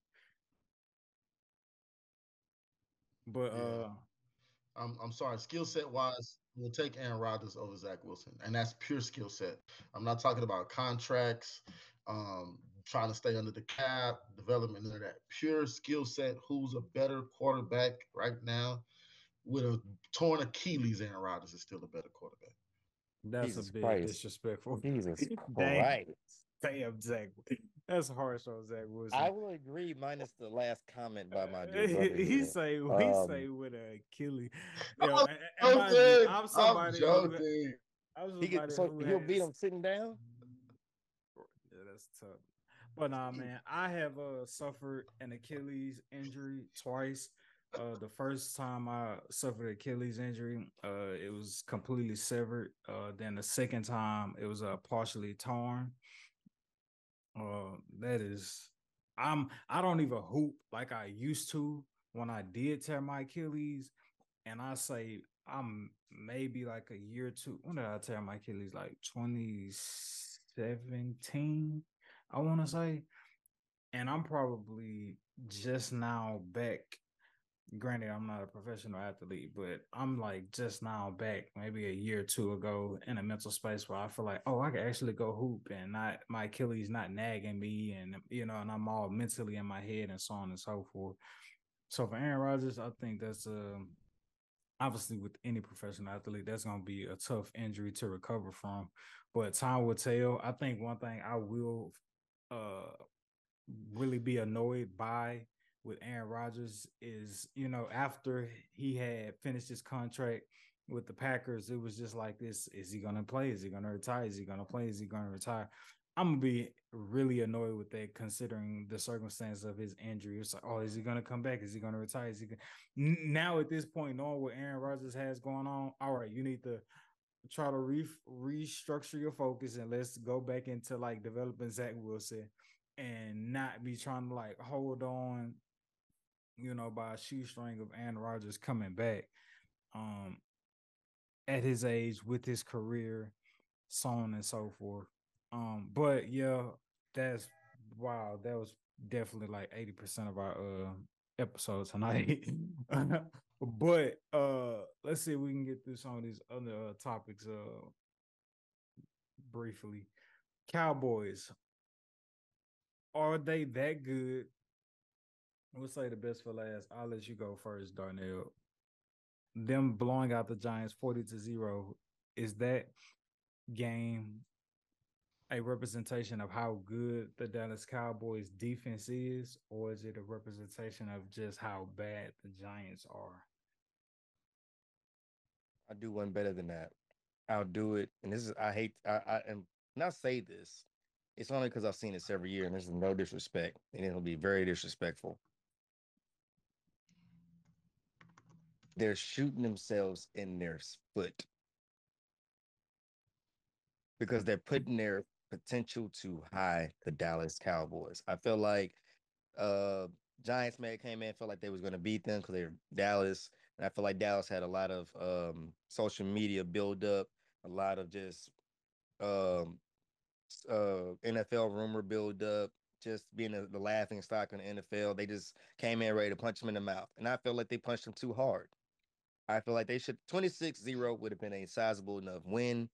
A: But
B: Yeah.
A: uh
B: I'm, I'm sorry, skill set wise, we'll take Aaron Rodgers over Zach Wilson. And that's pure skill set. I'm not talking about contracts, um, trying to stay under the cap, development, none of that. Pure skill set. Who's a better quarterback right now? With a torn Achilles, Aaron Rodgers is still a better quarterback.
A: that's
C: Jesus
A: a bit
C: Christ.
A: disrespectful.
C: Jesus
A: Dang.
C: Christ.
A: Damn, Zach. That's harsh on Zach Wilson.
C: I will agree, minus the last comment by my dude. brother.
A: he
C: here.
A: say he
C: Um,
A: say with a Achilles.
B: I'm
A: Yo, and- and
B: joking.
A: I'm somebody.
B: I'm
A: somebody. who-
B: joking.
A: I'm
C: he could, so he'll beat him sitting down.
A: Yeah, that's tough. But nah, man, I have uh suffered an Achilles injury twice. Uh, the first time I suffered an Achilles injury, uh, it was completely severed. Uh, then the second time, it was uh partially torn. Uh, that is, I'm I don't even hoop like I used to when I did tear my Achilles, and I say I'm maybe like a year or two. When did I tear my Achilles? Like 2017, I want to say. and I'm probably just now back. Granted, I'm not a professional athlete, but I'm like just now back, maybe a year or two ago, in a mental space where I feel like, oh, I can actually go hoop, and not my Achilles not nagging me, and you know, and I'm all mentally in my head and so on and so forth. So for Aaron Rodgers, I think that's uh, obviously with any professional athlete, that's going to be a tough injury to recover from. But time will tell. I think one thing I will uh, really be annoyed by with Aaron Rodgers is, you know, after he had finished his contract with the Packers, it was just like this: Is he going to play? Is he going to retire? Is he going to play? Is he going to retire? I'm gonna be really annoyed with that, considering the circumstance of his injury. It's like, oh, is he gonna come back? Is he gonna retire? Is he gonna... now at this point, knowing what Aaron Rodgers has going on? All right, you need to try to re- restructure your focus and let's go back into like developing Zach Wilson and not be trying to like hold on, you know, by a shoestring of Aaron Rodgers coming back. Um, at his age with his career, so on and so forth. Um, but yeah, that's wow. That was definitely like eighty percent of our uh episode tonight. but uh, let's see if we can get through some of these other uh, topics uh briefly. Cowboys are they that good? We'll say the best for last. I'll let you go first, Darnell. Them blowing out the Giants 40 to 0. Is that game a representation of how good the Dallas Cowboys defense is, or is it a representation of just how bad the Giants are?
C: I do one better than that. I'll do it, and this is I hate I, I and not say this. It's only because I've seen it every year, and this is no disrespect, and it'll be very disrespectful. They're shooting themselves in their foot because they're putting their potential to high the Dallas Cowboys. I feel like uh Giants may came in felt like they was going to beat them because they're Dallas, and I feel like Dallas had a lot of um social media build up, a lot of just um uh NFL rumor build up, just being a, the laughing stock in the NFL. They just came in ready to punch them in the mouth, and I feel like they punched them too hard. I feel like they should 26-0 would have been a sizable enough win.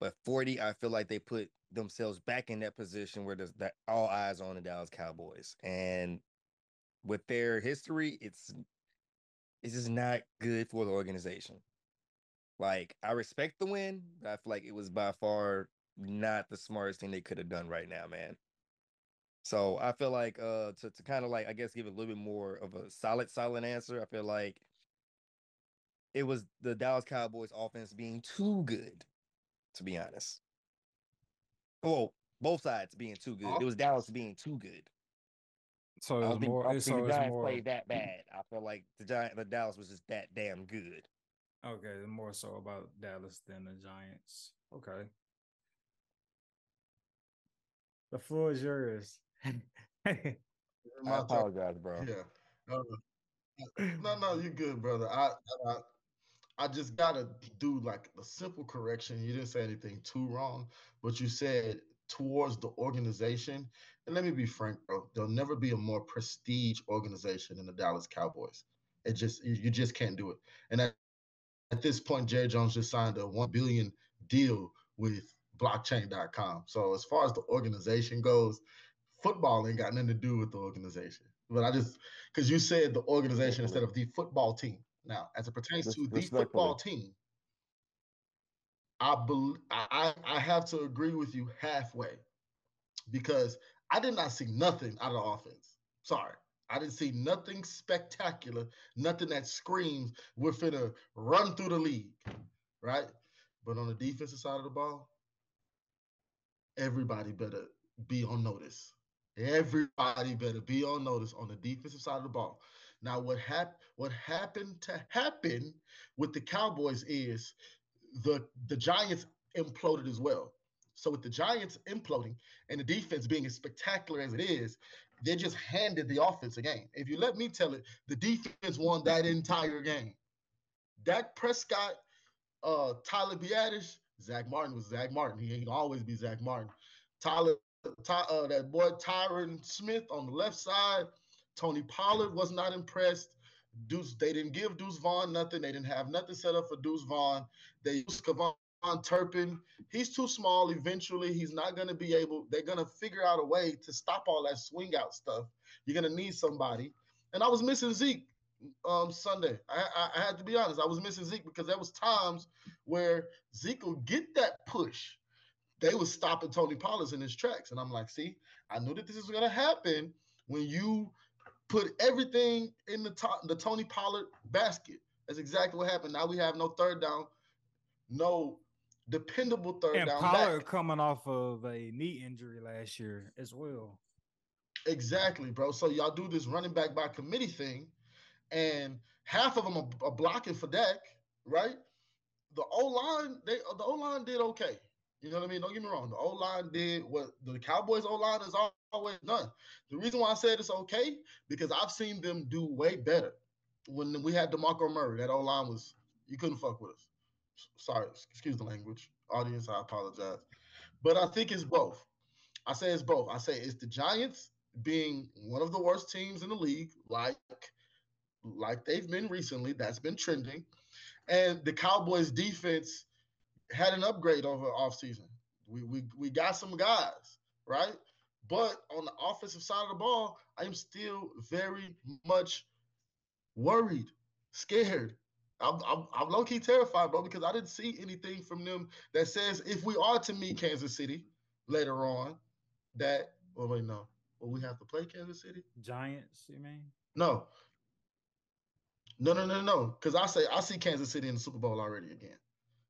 C: But 40, I feel like they put themselves back in that position where there's that all eyes on the Dallas Cowboys. And with their history, it's it's just not good for the organization. Like I respect the win, but I feel like it was by far not the smartest thing they could have done right now, man. So I feel like uh to, to kind of like I guess give a little bit more of a solid, solid answer. I feel like it was the Dallas Cowboys offense being too good, to be honest. Well, both sides being too good. It was Dallas being too good.
A: So
C: I
A: it
C: don't
A: was
C: think,
A: more.
C: I
A: So
C: the Giants
A: more.
C: played that bad. I feel like the Giant, the Dallas was just that damn good.
A: Okay, more so about Dallas than the Giants. Okay. The floor is yours.
C: I
B: My
C: apologize, bro.
B: Yeah. Uh, no, no, you're good, brother. I, I I just gotta do like a simple correction. You didn't say anything too wrong, but you said towards the organization. And let me be frank, bro. There'll never be a more prestige organization than the Dallas Cowboys. It just you, just can't do it. And at, at this point, Jerry Jones just signed a one billion deal with blockchain.com. So as far as the organization goes, football ain't got nothing to do with the organization. But I just because you said the organization instead of the football team. Now, as it pertains to the football team, I bel I I have to agree with you halfway because I did not see nothing out of the offense. Sorry. I didn't see nothing spectacular, nothing that screams we're finna run through the league, right? But on the defensive side of the ball, everybody better be on notice. Everybody better be on notice on the defensive side of the ball. Now, what hap- what happened to happen with the Cowboys is the the Giants imploded as well. So with the Giants imploding and the defense being as spectacular as it is, they just handed the offense a game. If you let me tell it, the defense won that entire game. Dak Prescott, uh, Tyler Biadasz, Zack Martin was Zack Martin. He ain't always be Zack Martin. Tyler Ty, uh, that boy Tyron Smith on the left side. Tony Pollard was not impressed. Deuce, they didn't give Deuce Vaughn nothing. They didn't have nothing set up for Deuce Vaughn. They used Kavon Turpin. He's too small. Eventually, he's not going to be able. They're going to figure out a way to stop all that swing out stuff. You're going to need somebody. And I was missing Zeke um, Sunday. I, I, I had to be honest. I was missing Zeke because there was times where Zeke will get that push. They was stopping Tony Pollard in his tracks, and I'm like, see, I knew that this is going to happen when you put everything in the top, the Tony Pollard basket. That's exactly what happened. Now we have no third down, no dependable third
A: and
B: down.
A: Pollard
B: back.
A: coming off of a knee injury last year as well.
B: Exactly, bro. So y'all do this running back by committee thing, and half of them are, are blocking for Dak, right? The O line, they the O line did okay. You know what I mean? Don't get me wrong. The O line did what the Cowboys O line has always done. The reason why I said it's okay because I've seen them do way better. When we had DeMarco Murray, that O line was you couldn't fuck with us. Sorry, excuse the language, audience. I apologize, but I think it's both. I say it's both. I say it's the Giants being one of the worst teams in the league, like like they've been recently. That's been trending, and the Cowboys defense had an upgrade over offseason. We we we got some guys, right? But on the offensive side of the ball, I'm still very much worried, scared. I'm, I'm, I'm low key terrified, bro, because I didn't see anything from them that says if we are to meet Kansas City later on, that, well, wait, no. Will we have to play Kansas City?
A: Giants, you mean?
B: No. No, no, no, no. Because I say I see Kansas City in the Super Bowl already again,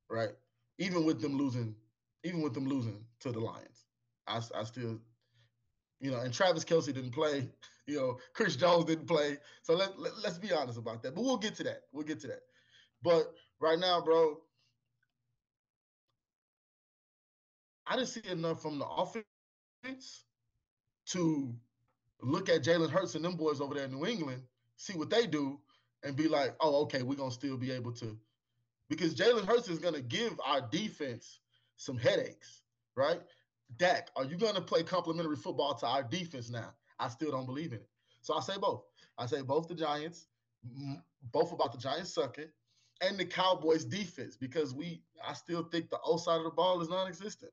B: right? Even with them losing, even with them losing to the Lions, I, I still, you know, and Travis Kelce didn't play. You know, Chris Jones didn't play. So let, let let's be honest about that. But we'll get to that. We'll get to that. But right now, bro, I didn't see enough from the offense to look at Jalen Hurts and them boys over there in New England, see what they do, and be like, oh, okay, we're gonna still be able to. Because Jalen Hurts is gonna give our defense some headaches, right? Dak, are you gonna play complementary football to our defense now? I still don't believe in it. So I say both. I say both the Giants, both about the Giants sucking, and the Cowboys defense because we I still think the O side of the ball is non-existent.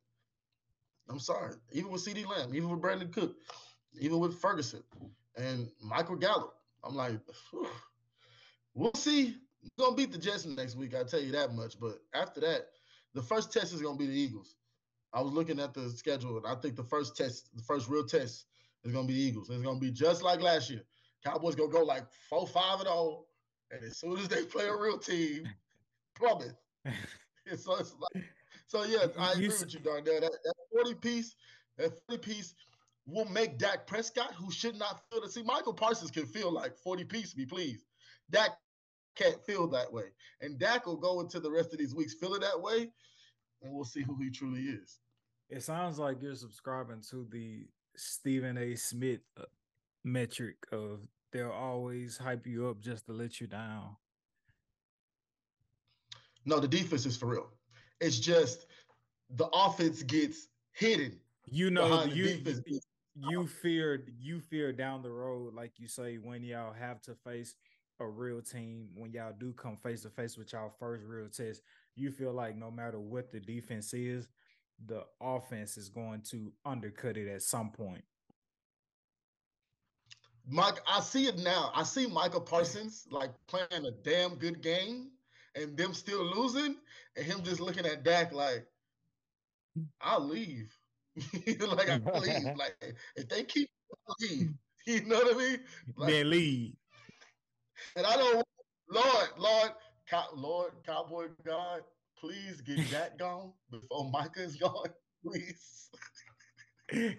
B: I'm sorry. Even with CeeDee Lamb, even with Brandin Cook, even with Ferguson and Michael Gallup. I'm like, whew. we'll see. We're gonna beat the Jets next week, I'll tell you that much. But after that, the first test is gonna be the Eagles. I was looking at the schedule, and I think the first test, the first real test, is gonna be Eagles. It's gonna be just like last year. Cowboys gonna go like four, five, and all. And as soon as they play a real team, plummet. so it's like, so yeah, I agree with you, Darnell. That, that 40 piece, that 40 piece will make Dak Prescott, who should not feel to see Micah Parsons can feel like 40 piece, be please. Dak can't feel that way. And Dak will go into the rest of these weeks feeling that way, and we'll see who he truly is.
A: It sounds like you're subscribing to the Stephen A. Smith uh, metric of they'll always hype you up just to let you down.
B: No, the defense is for real. It's just the offense gets hidden.
A: You know, you you feared you fear down the road, like you say, when y'all have to face a real team, when y'all do come face to face with y'all first real test, you feel like no matter what the defense is, the offense is going to undercut it at some point.
B: Mike, I see it now. I see Micah Parsons like playing a damn good game and them still losing, and him just looking at Dak like, I'll leave. like I leave. like if they keep I'll leave. You know what I mean?
A: Like, then leave.
B: And I don't Lord, Lord, cow, Lord, Cowboy God, please get that gone before Micah is gone, please.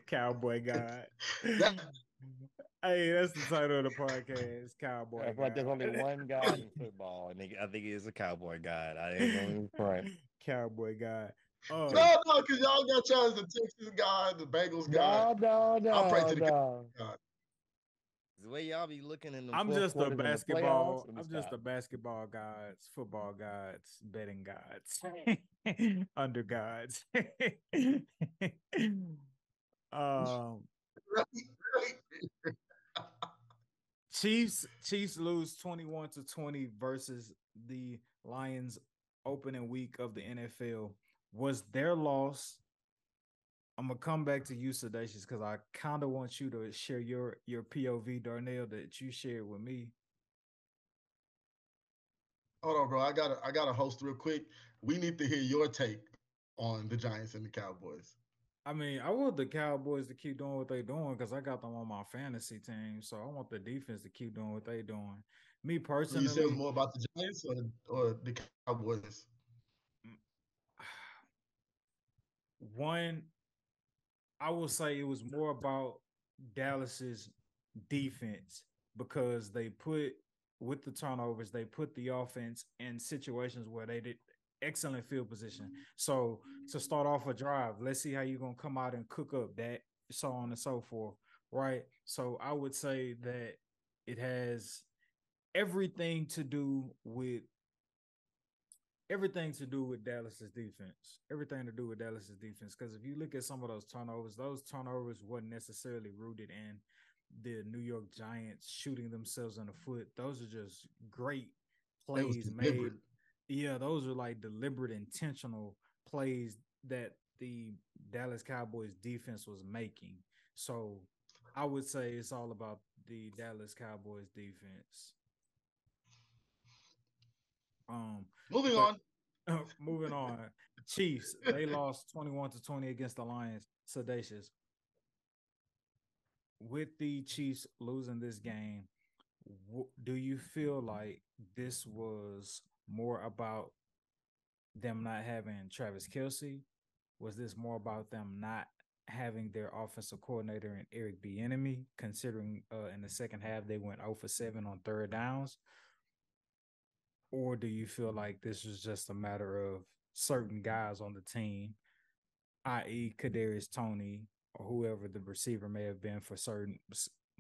A: Cowboy God. that, Hey, that's the title of the podcast, Cowboy.
C: I feel like there's only one guy in football, and I think he is a Cowboy guy. I ain't going front.
A: Cowboy guy.
B: Oh. No, no, because y'all got y'all as the Texas guy, the Bengals guy.
C: No, no, no.
B: I'll pray
C: to
B: the no. God.
C: The way y'all be looking in the
A: I'm just a basketball. Playoffs, I'm just a basketball gods, football gods, betting gods, under gods. um, Chiefs Chiefs lose 21 to 20 versus the Lions opening week of the NFL. Was their loss I'm gonna come back to you, Sedacious, because I kind of want you to share your your POV, Darnell, that you shared with me.
B: Hold on, bro. I gotta I gotta host real quick. We need to hear your take on the Giants and the Cowboys.
A: I mean, I want the Cowboys to keep doing what they're doing because I got them on my fantasy team. So I want the defense to keep doing what they're doing. Me personally,
B: you say more about the Giants or, or the Cowboys? Mm.
A: One, I will say it was more about Dallas's defense because they put with the turnovers, they put the offense in situations where they did excellent field position. So to start off a drive, let's see how you're gonna come out and cook up that, so on and so forth. Right. So I would say that it has everything to do with everything to do with Dallas's defense. Everything to do with Dallas's defense. Because if you look at some of those turnovers, those turnovers weren't necessarily rooted in the New York Giants shooting themselves in the foot. Those are just great plays made yeah, those are like deliberate, intentional plays that the Dallas Cowboys defense was making. So I would say it's all about the Dallas Cowboys defense. Um,
B: moving but,
A: on. moving on. Chiefs, they lost 21 to 20 against the Lions. Sedacious. With the Chiefs losing this game, do you feel like this was more about them not having Travis Kelce? Was this more about them not having their offensive coordinator and Eric Bieniemy, considering uh, in the second half they went 0 for 7 on third downs? Or do you feel like this was just a matter of certain guys on the team, i.e., Kadarius Toney or whoever the receiver may have been for certain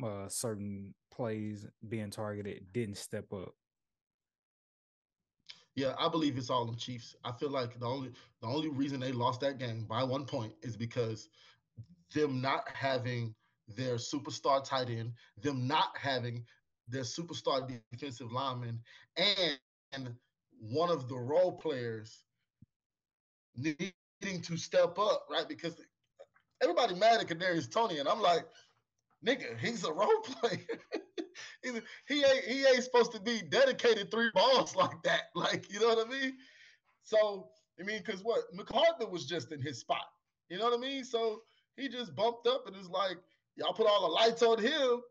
A: uh, certain plays being targeted, didn't step up?
B: Yeah, I believe it's all the Chiefs. I feel like the only the only reason they lost that game by one point is because them not having their superstar tight end, them not having their superstar defensive lineman, and one of the role players needing to step up, right? Because everybody mad at Kadarius Toney, and I'm like, nigga, he's a role player. he ain't he ain't supposed to be dedicated three balls like that. Like, you know what I mean? So, I mean, because what McCarthy was just in his spot. You know what I mean? So he just bumped up and it's like, y'all put all the lights on him.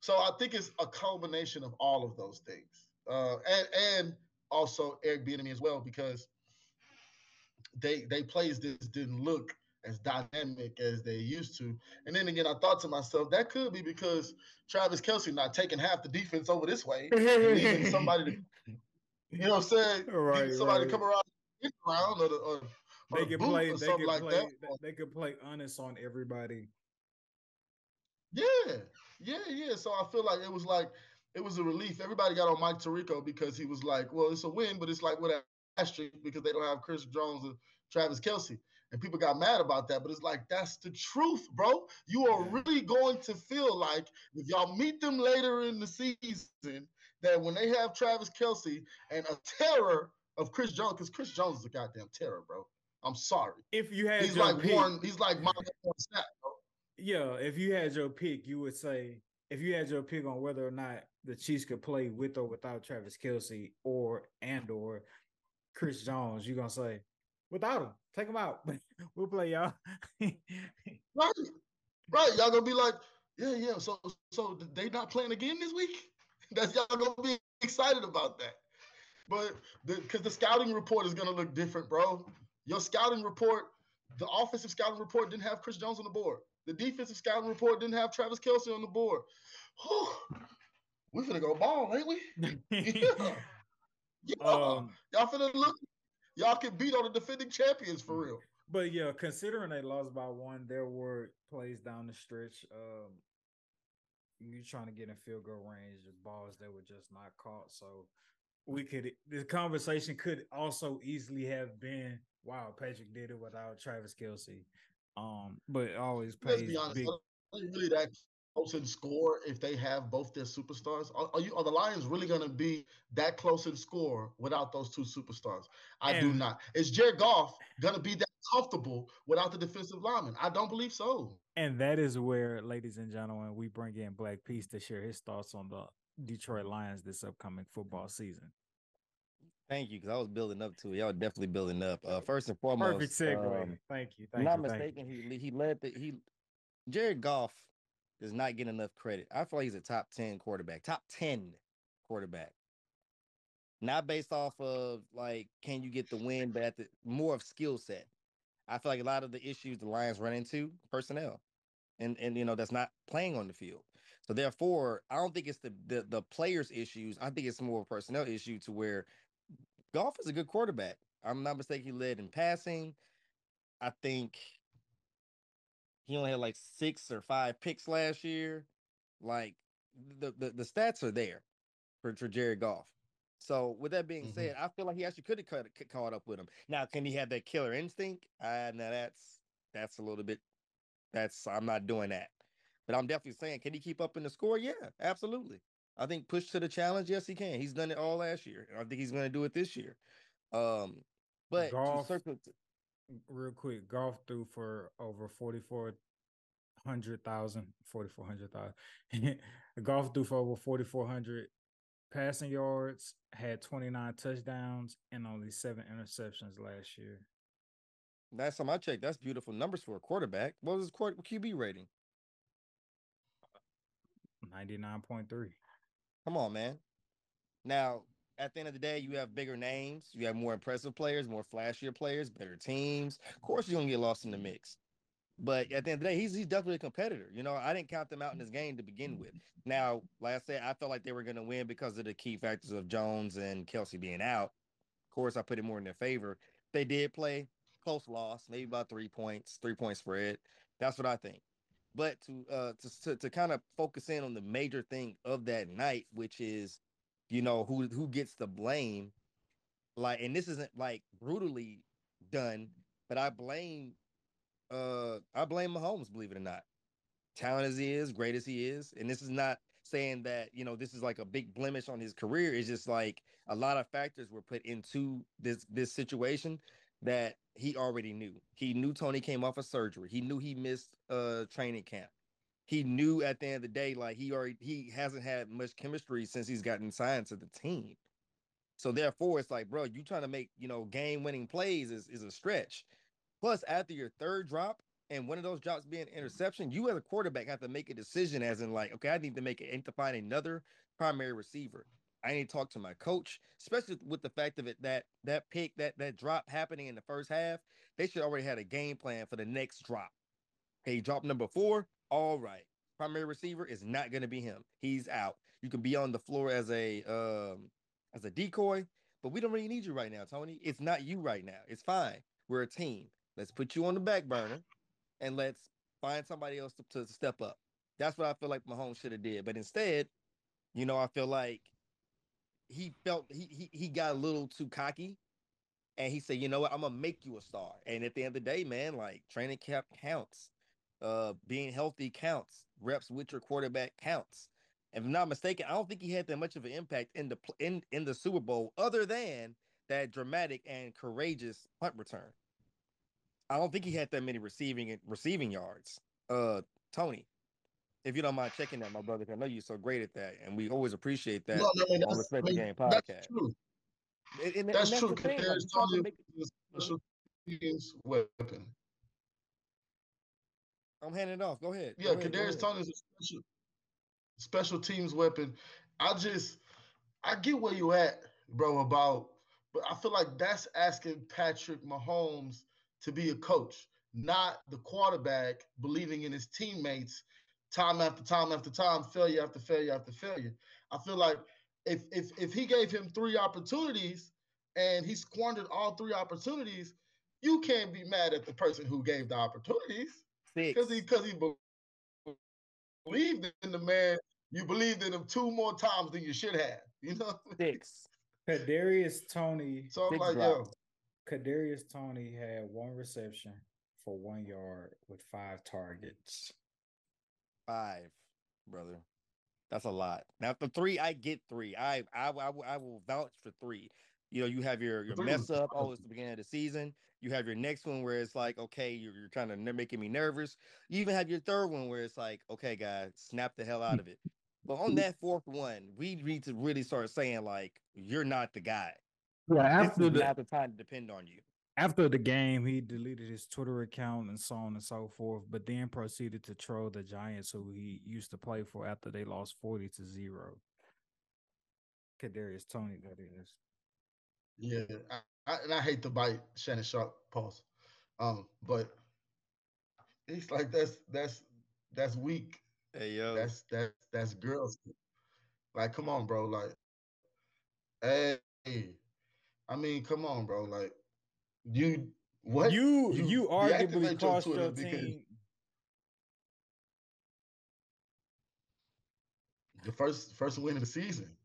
B: So I think it's a combination of all of those things. Uh, and and also Eric Bieniemy as well, because they they plays this didn't look as dynamic as they used to. And then again, I thought to myself, that could be because Travis Kelce not taking half the defense over this way, leaving somebody to, you know what I'm saying?
A: Right,
B: somebody
A: right.
B: come around, around or, the, or,
A: they can play, they like play, that. They can play honest on everybody.
B: Yeah, yeah, yeah. So I feel like it was like it was a relief. Everybody got on Mike Tirico because he was like, well, it's a win, but it's like asterisk because they don't have Chris Jones and Travis Kelce. and people got mad about that. But it's like that's the truth, bro. You are really going to feel like if y'all meet them later in the season, that when they have Travis Kelce and a terror of Chris Jones, because Chris Jones is a goddamn terror, bro. I'm sorry.
A: If you had
B: he's like pick, Warren, he's like my snap, bro.
A: Yeah, if you had your pick, you would say if you had your pick on whether or not the Chiefs could play with or without Travis Kelce or and or Chris Jones, you're gonna say without him. Take him out. we'll play y'all.
B: right, right. Y'all gonna be like, yeah, yeah. So, so they not playing again this week? That's y'all gonna be excited about that. But because the, the scouting report is gonna look different, bro. Your scouting report, the offensive scouting report didn't have Chris Jones on the board. The defensive scouting report didn't have Travis Kelce on the board. Whew. We're gonna go ball, ain't we? yeah. yeah. Um, y'all finna look y'all can beat on the defending champions for real.
A: But yeah, considering they lost by one, there were plays down the stretch. Um, you're trying to get in field goal range of balls that were just not caught. So we could the conversation could also easily have been, wow, Patrick did it without Travis Kelce. Um, but always
B: be honest,
A: big.
B: really that close in score if they have both their superstars? Are, are you are the Lions really going to be that close in score without those two superstars? I and, do not. Is Jared Goff going to be that comfortable without the defensive lineman? I don't believe so.
A: And that is where, ladies and gentlemen, we bring in Blaque Peace to share his thoughts on the Detroit Lions this upcoming football season.
C: Thank you, because I was building up to it. Y'all definitely building up. Uh, first and foremost,
A: perfect segue. Um, thank you. Thank
C: not
A: you,
C: mistaken, he he led the he Jared Goff does not get enough credit. I feel like he's a top 10 quarterback, top 10 quarterback. Not based off of like, can you get the win, but at the more of skill set. I feel like a lot of the issues the Lions run into personnel. And and you know, that's not playing on the field. So therefore, I don't think it's the the, the players' issues. I think it's more of a personnel issue to where Goff is a good quarterback. I'm not mistaken, he led in passing. I think he only had like six or five picks last year. Like the the, the stats are there for, for Jared Goff. So with that being mm-hmm. said, I feel like he actually could have caught, caught up with him. Now, can he have that killer instinct? Uh, now that's that's a little bit. That's I'm not doing that, but I'm definitely saying, can he keep up in the score? Yeah, absolutely. I think push to the challenge. Yes, he can. He's done it all last year. I think he's going to do it this year. Um, but
A: Goff, circle, real quick, Goff threw for over 4400,000, 4400,000. Goff threw for over 4400 passing yards, had 29 touchdowns and only 7 interceptions last year.
C: Last time I checked, that's beautiful numbers for a quarterback. What was his QB rating?
A: Uh, 99.3.
C: Come on, man. Now, at the end of the day, you have bigger names, you have more impressive players, more flashier players, better teams. Of course, you're gonna get lost in the mix. But at the end of the day, he's he's definitely a competitor. You know, I didn't count them out in this game to begin with. Now, like I said, I felt like they were gonna win because of the key factors of Jones and Kelce being out. Of course, I put it more in their favor. They did play close loss, maybe about three points, three point spread. That's what I think. But to uh to to, to kind of focus in on the major thing of that night, which is you know who who gets the blame. Like and this isn't like brutally done but i blame uh i blame mahomes believe it or not. Talent as he is great as he is and this is not saying that you know this is like a big blemish on his career. It's just like a lot of factors were put into this this situation that he already knew. He knew Toney came off of surgery. He knew he missed uh training camp he knew at the end of the day, like he already he hasn't had much chemistry since he's gotten signed to the team. So therefore, it's like, bro, you trying to make you know game winning plays is is a stretch. Plus, after your third drop and one of those drops being interception, you as a quarterback have to make a decision, as in like, okay, I need to make it, to find another primary receiver. I need to talk to my coach, especially with the fact of it that that pick, that that drop happening in the first half, they should already had a game plan for the next drop. Hey, drop number four, all right. Primary receiver is not going to be him. He's out. You can be on the floor as a um as a decoy, but we don't really need you right now, Toney. It's not you right now. It's fine. We're a team. Let's put you on the back burner and let's find somebody else to, to step up. That's what I feel like Mahomes should have did. But instead, you know, I feel like he felt he, he he got a little too cocky and he said, you know what, I'm gonna make you a star. And at the end of the day, man, like training camp counts uh, being healthy counts. Reps with your quarterback counts. If I'm not mistaken, I don't think he had that much of an impact in the in in the Super Bowl, other than that dramatic and courageous punt return. I don't think he had that many receiving receiving yards. Uh, Tony, if you don't mind checking that, my brother, I know you're so great at that, and we always appreciate that no, no, on Respect I mean, the Game podcast. That's true.
B: And, and, that's, and that's true. There's like, special teams weapon.
C: I'm handing it off. Go ahead.
B: Yeah, go Kadarius Toney is a special, special teams weapon. I just I get where you at, bro, about but I feel like that's asking Patrick Mahomes to be a coach, not the quarterback believing in his teammates time after time after time, failure after failure after failure. I feel like if if if he gave him three opportunities and he squandered all three opportunities, you can't be mad at the person who gave the opportunities. Because he because he believed in the man. You believed in him two more times than you should have. You know.
C: Six.
A: Kadarius Toney.
B: So I'm like, yo.
A: Kadarius Toney had one reception for one yard with five targets.
C: Five. brother. That's a lot. Now the three, I get three. I I I, I will vouch for three. You know, you have your your mess up. Oh, it's the beginning of the season. You have your next one where it's like, okay, you're, you're kind of making me nervous. You even have your third one where it's like, okay, guys, snap the hell out of it. But on that fourth one, we need to really start saying like, you're not the guy.
A: Yeah, after the,
C: not the time to depend on you.
A: After the game, he deleted his Twitter account and so on and so forth, but then proceeded to troll the Giants who he used to play for after they lost 40 to 0. Kadarius Toney, that is.
B: Yeah, I, I, and I hate to bite Shannon Sharpe pause, um, but it's like that's that's that's weak.
C: Hey yo,
B: that's that's that's girls. Like, come on, bro. Like, hey, I mean, come on, bro. Like, you what
A: you you, you arguably cost your, your team.
B: The first first win of the season.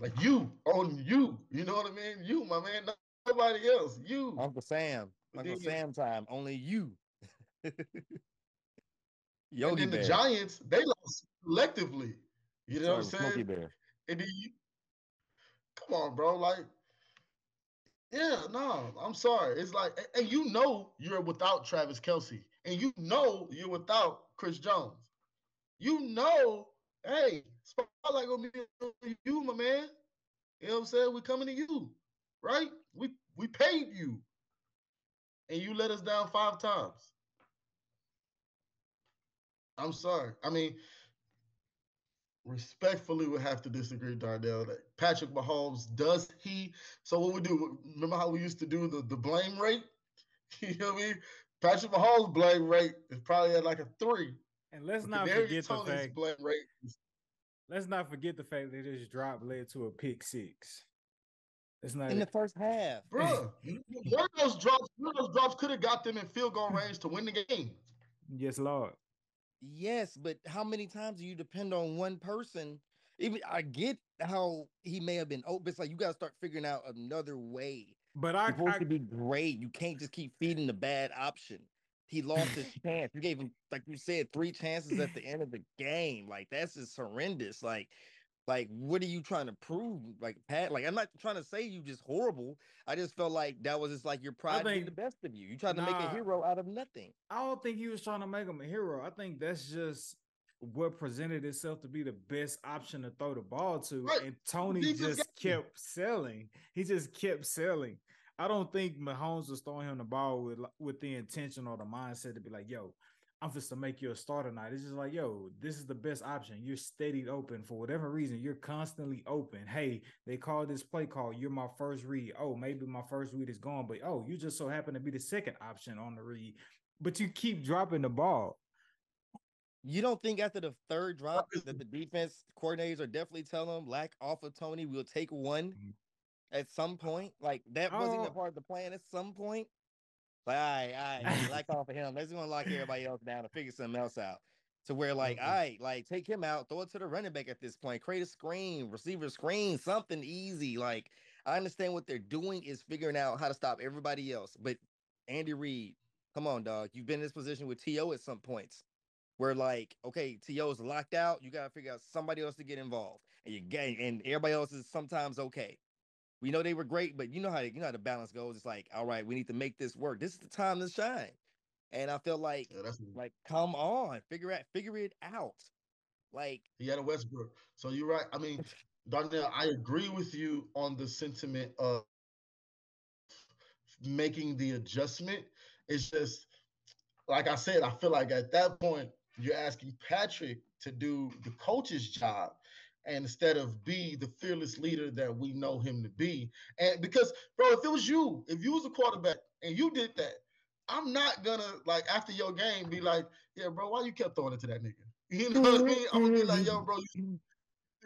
B: Like you on you, you know what I mean? You, my man, nobody else. You,
C: Uncle Sam, Uncle Sam time. Only you.
B: Yogi and then the Giants, they lost collectively. You know Sorry, what I'm saying? Bear. And then you, come on, bro. Like, yeah, no, I'm sorry. It's like, and you know you're without Travis Kelce, and you know you're without Chris Jones. You know hey, spotlight gonna be you, my man. You know what I'm saying? We're coming to you, right? We we paid you, and you let us down five times. I'm sorry. I mean, respectfully, we have to disagree, Darnell. That Patrick Mahomes does he? So what we do? Remember how we used to do the the blame rate? you know what I mean? Patrick Mahomes' blame rate is probably at like a three.
A: And let's not forget the fact. Blame rate let's not forget the fact that this drop led to a pick six. It's not
C: in the first half,
B: bro. one of those drops, one of those drops could have got them in field goal range to win the game.
A: Yes, Lord.
C: Yes, but how many times do you depend on one person? Even I get how he may have been open. It's like you got to start figuring out another way.
A: But I,
C: supposed I, to be great. You can't just keep feeding the bad option. He lost his chance. You gave him, like you said, three chances at the end of the game. Like that's just horrendous. Like, like what are you trying to prove? Like Pat, like I'm not trying to say you just horrible. I just felt like that was just like your pride being the best of you. You tried to nah, make a hero out of nothing.
A: I don't think he was trying to make him a hero. I think that's just what presented itself to be the best option to throw the ball to. Right. And Toney just, just kept selling. He just kept selling. I don't think Mahomes was throwing him the ball with with the intention or the mindset to be like, "Yo, I'm just to make you a starter tonight." It's just like, "Yo, this is the best option. You're steadied open for whatever reason. You're constantly open. Hey, they call this play call. You're my first read. Oh, maybe my first read is gone, but oh, you just so happen to be the second option on the read. But you keep dropping the ball.
C: You don't think after the third drop that the defense coordinators are definitely telling them, "Lack off of Toney, we'll take one." Mm-hmm. At some point. Like that wasn't a oh. part of the plan at some point. Like, all right, all right, like off of him. Let's gonna lock everybody else down and figure something else out. To where, like, mm-hmm. all right, like take him out, throw it to the running back at this point, create a screen, receiver screen, something easy. Like, I understand what they're doing is figuring out how to stop everybody else. But Andy Reid, come on, dog. You've been in this position with T.O. at some points where like, okay, T.O. is locked out. You gotta figure out somebody else to get involved. And you get and everybody else is sometimes okay. We know they were great, but you know how you know how the balance goes. It's like, all right, we need to make this work. This is the time to shine. And I feel like, yeah, like, come on, figure out, figure it out. Like
B: he had a Westbrook. So you're right. I mean, Darnell, I agree with you on the sentiment of making the adjustment. It's just like I said, I feel like at that point you're asking Patrick to do the coach's job and instead of be the fearless leader that we know him to be. And because, bro, if it was you, if you was a quarterback and you did that, I'm not gonna like after your game be like, yeah, bro, why you kept throwing it to that nigga? You know what I mean? I'm gonna be like, yo, bro, you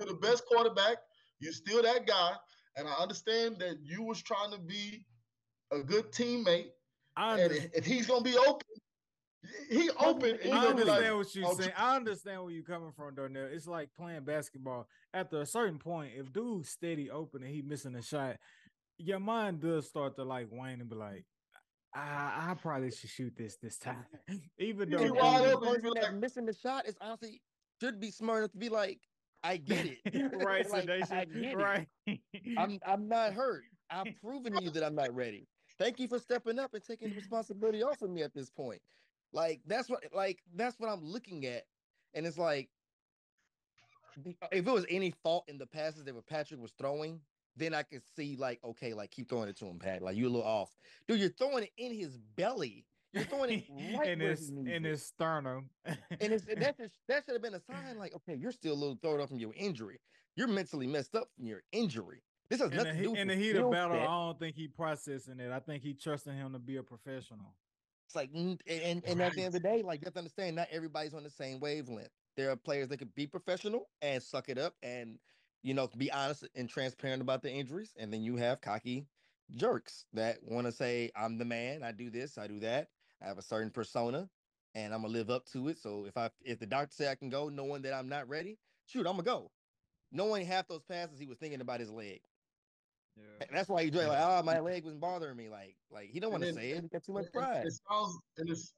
B: are the best quarterback. You're still that guy, and I understand that you was trying to be a good teammate. and if he's gonna be open, he open.
A: I understand like, what you're oh, saying. I understand where you're coming from, Darnell. It's like playing basketball. After a certain point, if dude's steady open and he missing a shot, your mind does start to like wane and be like, I, I probably should shoot this this time, even though
B: You
C: And,
B: wide
C: the
B: open,
C: person
B: you
C: that's
B: like-
C: missing the shot is honestly should be smart enough to be like, I get it.
A: right,
C: Like, I
A: Sedation,
C: get it.
A: right.
C: I'm I'm not hurt. I've proven to you that I'm not ready. Thank you for stepping up and taking the responsibility off of me at this point. Like that's what like that's what I'm looking at. And it's like if it was any fault in the passes that Patrick was throwing, then I could see like, okay, like keep throwing it to him, Pat. Like you're a little off. Dude, you're throwing it in his belly. You're throwing it right
A: in his in his sternum.
C: And it's that just, that should have been a sign like, okay, you're still a little thrown off from your injury. You're mentally messed up from your injury. This has
A: in the,
C: nothing to
A: he-
C: do with
A: in the heat of battle, I don't think he processing it. I think he trusting him to be a professional.
C: It's like, and, and, and at the end of the day, like you have to understand, not everybody's on the same wavelength. There are players that could be professional and suck it up and you know be honest and transparent about the injuries, and then you have cocky jerks that want to say, "I'm the man. I do this. I do that. I have a certain persona, and I'm gonna live up to it." So if I if the doctor say I can go, knowing that I'm not ready, shoot, I'm gonna go. Knowing half those passes, he was thinking about his leg.
A: Yeah.
C: And that's why he doing like, "Oh, my leg wasn't bothering me." Like, like he don't want to say it. He got too
B: It-
C: much pride.
B: It, sounds and it's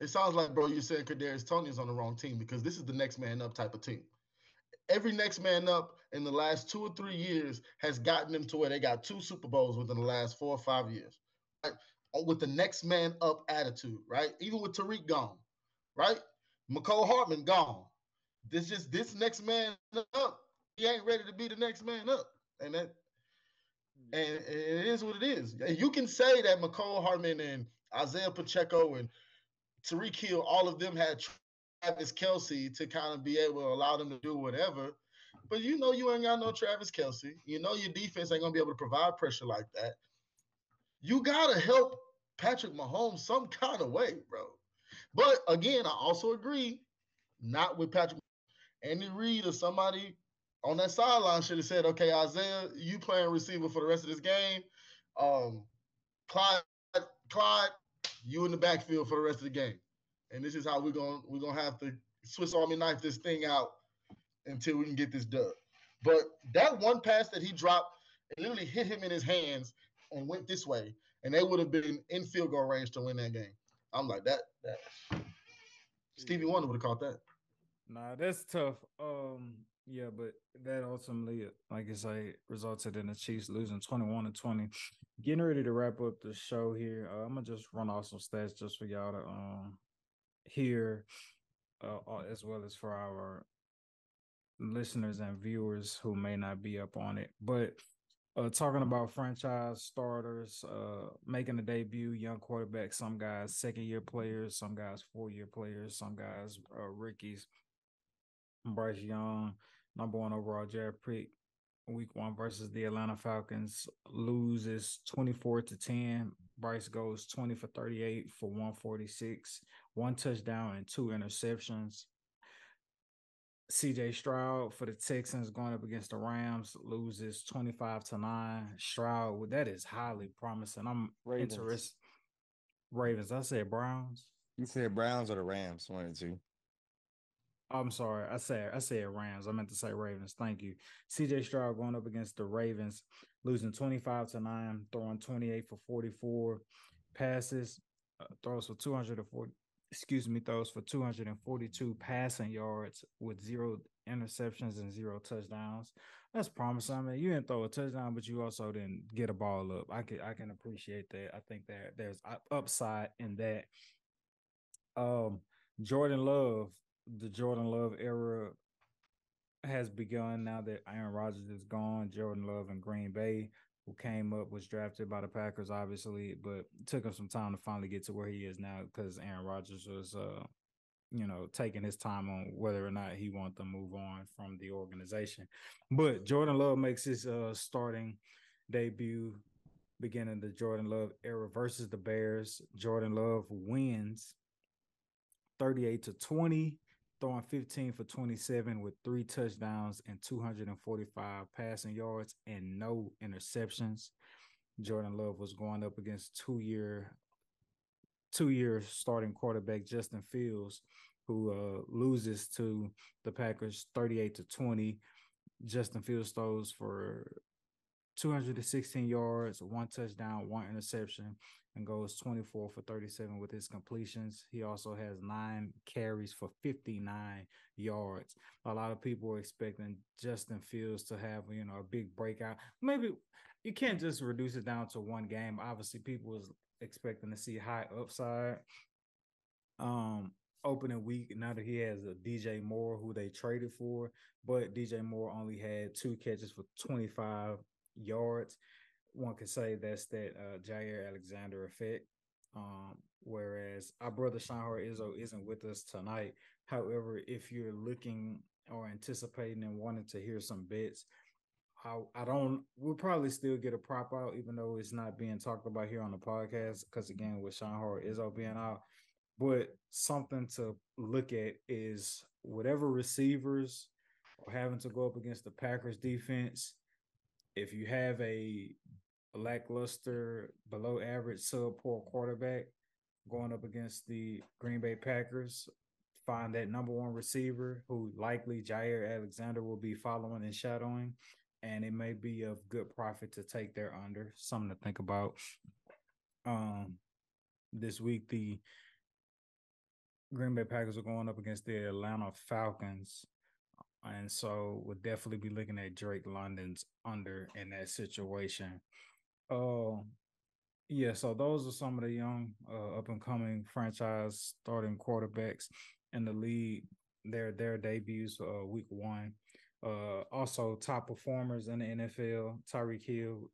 B: it sounds like, bro, you said Kadarius Toney is on the wrong team because this is the next man up type of team. Every next man up in the last two or three years has gotten them to where they got two Super Bowls within the last four or five years. Right? Uh, With the next man up attitude, right? Even with Tyreek gone, right? Mecole Hardman gone. This just this next man up. He ain't ready to be the next man up. And that and it is what it is. You can say that Mecole Hardman and Isaiah Pacheco and Tyreek Hill, all of them had Travis Kelce to kind of be able to allow them to do whatever. But you know you ain't got no Travis Kelce. You know your defense ain't gonna be able to provide pressure like that. You gotta help Patrick Mahomes some kind of way, bro. But again, I also agree, not with Patrick. Andy Reid or somebody on that sideline should have said, "Okay, Isaiah, you playing receiver for the rest of this game. Um, Clyde, Clyde, you in the backfield for the rest of the game. And this is how we're gonna we're gonna have to Swiss Army knife this thing out until we can get this done. But that one pass that he dropped, it literally hit him in his hands and went this way, and they would have been in field goal range to win that game. I'm like that. that Stevie Wonder would have caught that.
A: Nah, that's tough. Um, yeah, but that ultimately, like I say, resulted in the Chiefs losing 21 to 20. Getting ready to wrap up the show here. Uh, I'm gonna just run off some stats just for y'all to um hear, uh, uh, as well as for our listeners and viewers who may not be up on it. But uh, talking about franchise starters, uh, making a debut, young quarterbacks, some guys second year players, some guys four year players, some guys uh, rookies. Bryce Young, number one overall draft pick, week one versus the Atlanta Falcons, loses 24 to 10. Bryce goes 20 for 38 for 146, one touchdown and two interceptions. CJ Stroud for the Texans going up against the Rams loses 25 to 9. Stroud, well, that is highly promising. I'm
C: Ravens.
A: interested. Ravens. I said Browns.
C: You said Browns or the Rams, one or two.
A: I'm sorry. I said I said Rams. I meant to say Ravens. Thank you. CJ Stroud going up against the Ravens, losing 25 to 9, throwing 28 for 44 passes, uh, throws for 240 excuse me, throws for 242 passing yards with zero interceptions and zero touchdowns. That's promising. I mean, you didn't throw a touchdown, but you also didn't get a ball up. I can I can appreciate that. I think that there's upside in that. Um, Jordan Love, the Jordan Love era has begun now that Aaron Rodgers is gone. Jordan Love in Green Bay, who came up, was drafted by the Packers, obviously, but took him some time to finally get to where he is now because Aaron Rodgers was, uh, you know, taking his time on whether or not he wanted to move on from the organization. But Jordan Love makes his uh, starting debut, beginning the Jordan Love era versus the Bears. Jordan Love wins 38 to 20 throwing 15 for 27 with three touchdowns and 245 passing yards and no interceptions. Jordan Love was going up against two year two year starting quarterback Justin Fields, who uh, loses to the Packers 38 to 20. Justin Fields throws for 216 yards, one touchdown, one interception, and goes 24 for 37 with his completions. He also has nine carries for 59 yards. A lot of people are expecting Justin Fields to have, you know, a big breakout. Maybe you can't just reduce it down to one game. Obviously, people was expecting to see high upside. Um, opening week now that he has a DJ Moore who they traded for, but DJ Moore only had two catches for 25 yards. One could say that's that uh, Jaire Alexander effect. Um, whereas our brother Shahar Izzo isn't with us tonight. However, if you're looking or anticipating and wanting to hear some bits, I, I don't we'll probably still get a prop out, even though it's not being talked about here on the podcast. Because again, with Shahar Izzo being out, but something to look at is whatever receivers are having to go up against the Packers defense. If you have a lackluster, below average, sub poor quarterback going up against the Green Bay Packers, find that number one receiver who likely Jaire Alexander will be following and shadowing. And it may be of good profit to take their under. Something to think about. Um, this week the Green Bay Packers are going up against the Atlanta Falcons. And so we'll definitely be looking at Drake London's under in that situation. Uh yeah, so those are some of the young uh, up and coming franchise starting quarterbacks in the league. Their their debuts uh week one. Uh also top performers in the NFL, Tyreek Hill.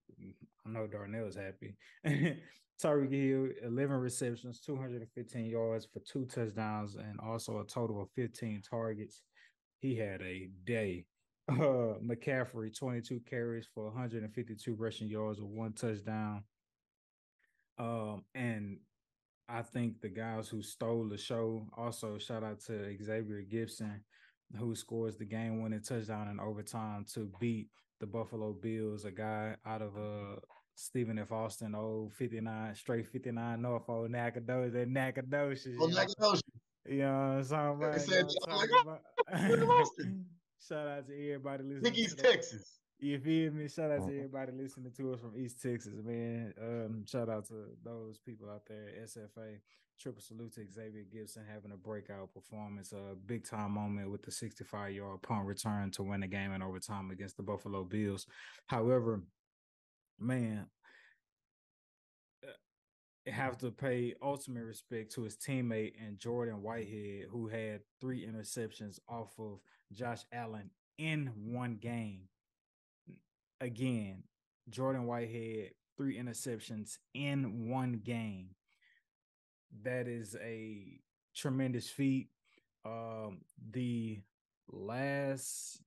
A: I know Darnell's happy. Tyreek Hill, 11 receptions, 215 yards for two touchdowns, and also a total of 15 targets. He had a day. Uh, McCaffrey, 22 carries for 152 rushing yards with one touchdown. Um, and I think the guys who stole the show also shout out to Xavier Gipson, who scores the game winning touchdown in overtime to beat the Buffalo Bills, a guy out of uh Stephen F. Austin, old 59, straight 59 Norfolk, Nacogdoches, Nacogdoches. Oh, Nacogdoches. You know what I'm talking about? Said, you know Shout out to everybody listening.
B: East Texas.
A: You feel me? Shout out to everybody listening to us from East Texas, man. Um, shout out to those people out there, SFA. Triple salute to Xavier Gipson having a breakout performance, a big time moment with the 65 yard punt return to win the game in overtime against the Buffalo Bills. However, man, uh, have to pay ultimate respect to his teammate and Jordan Whitehead, who had three interceptions off of Josh Allen in one game. Again, Jordan Whitehead, three interceptions in one game. That is a tremendous feat. Um, the last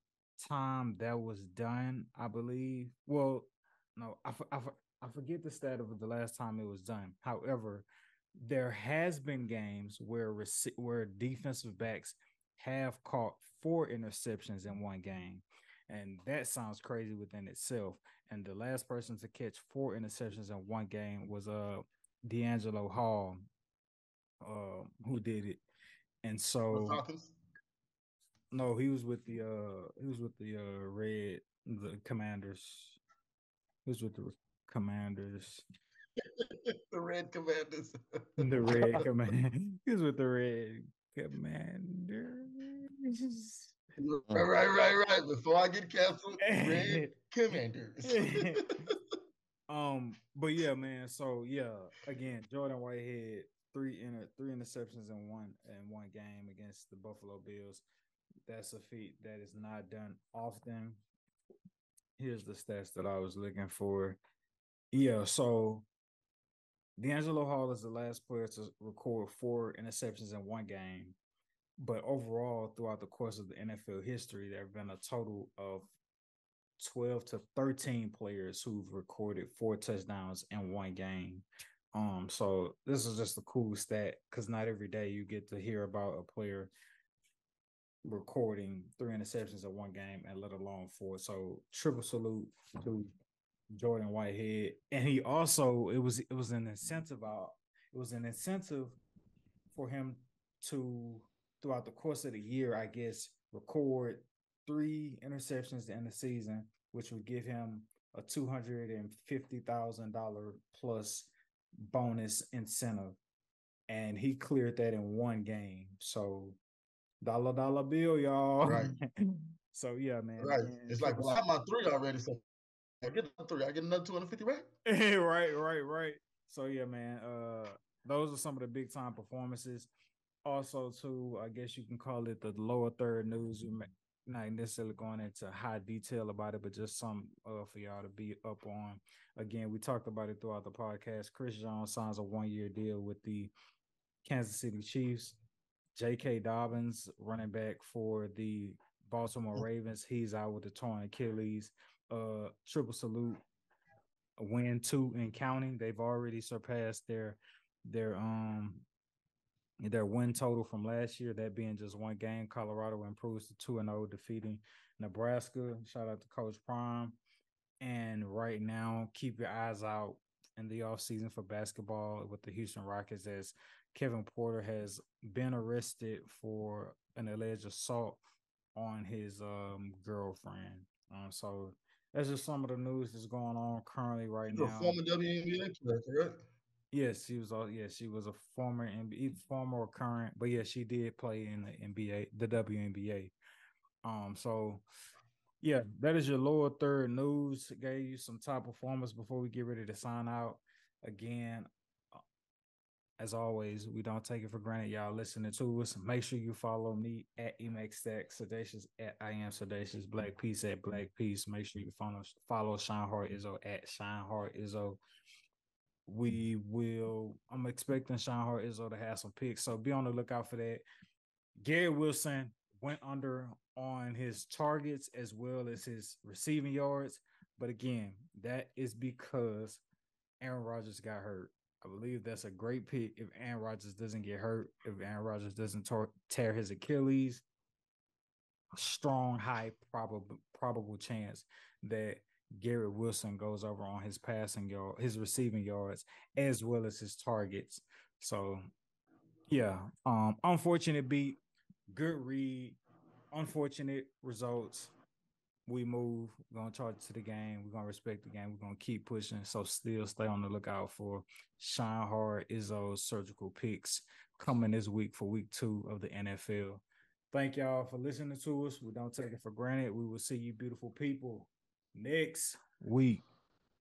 A: time that was done, I believe. Well, no, I, I, I forget the stat of the last time it was done. However, there has been games where where defensive backs have caught four interceptions in one game, and that sounds crazy within itself. And the last person to catch four interceptions in one game was uh DeAngelo Hall, uh, who did it. And so, no, he was with the uh he was with the uh red the Commanders. Who's with the Commanders?
B: the Red Commanders.
A: the Red Commanders. Who's with the Red Commanders?
B: Right, right, right, right. Before I get canceled, Red Commanders.
A: um, but yeah, man. So yeah, again, Jordan Whitehead, three inter- three interceptions in one in one game against the Buffalo Bills. That's a feat that is not done often here's the stats that I was looking for. Yeah, so DeAngelo Hall is the last player to record four interceptions in one game. But overall, throughout the course of the NFL history, there have been a total of 12 to 13 players who've recorded four touchdowns in one game. Um, so this is just a cool stat because not every day you get to hear about a player recording three interceptions in one game and let alone four. So triple salute to Jordan Whitehead. And he also it was it was an incentive out. It was an incentive for him to throughout the course of the year, I guess, record three interceptions in the season, which would give him a two hundred and fifty thousand dollar plus bonus incentive, and he cleared that in one game. So dollar dollar bill, y'all.
B: Right.
A: so yeah, man.
B: Right. It's like, well, I have my three already, so I get another three. I get another 250 back.
A: right, right, right. So yeah, man. Uh, those are some of the big time performances. Also, too, I guess you can call it the lower third news. We may not necessarily going into high detail about it, but just some uh for y'all to be up on. Again, we talked about it throughout the podcast. Chris Jones signs a one year deal with the Kansas City Chiefs. J.K. Dobbins, running back for the Baltimore Ravens, he's out with the torn Achilles. Uh, triple salute win two and counting. They've already surpassed their their um their win total from last year, that being just one game. Colorado improves to 2 and 0, defeating Nebraska. Shout out to Coach Prime. And right now, keep your eyes out in the offseason for basketball with the Houston Rockets as Kevin Porter has been arrested for an alleged assault on his um girlfriend. Um, so that's just some of the news that's going on currently right
B: a
A: now.
B: former WNBA player, correct?
A: Yes, she was. all Yes, she was a former NBA, former or current, but yeah, she did play in the NBA, the WNBA. Um, so yeah, that is your lower third news. Gave you some top performers before we get ready to sign out. Again, as always, we don't take it for granted. Y'all listening to us. Make sure you follow me at Emax Sedacious at I am Sedacious, Blaque Peace at Blaque Peace. Make sure you follow follow Shine Hard Izzo at Shine Hard Izzo we will I'm expecting Sean Hart Izzo to have some picks. So be on the lookout for that. Garrett Wilson went under on his targets as well as his receiving yards. But again, that is because Aaron Rodgers got hurt. I believe that's a great pick if Aaron Rodgers doesn't get hurt, if Aaron Rodgers doesn't tor- tear his Achilles. Strong, high probable probable chance that Garrett Wilson goes over on his passing yard, his receiving yards, as well as his targets. So, yeah, um, unfortunate beat, good read, unfortunate results. We move. We're gonna charge to the game. We're gonna respect the game. We're gonna keep pushing. So, still stay on the lookout for Shine Hard Izzo's surgical picks coming this week for week two of the NFL. Thank y'all for listening to us. We don't take it for granted. We will see you, beautiful people, next week.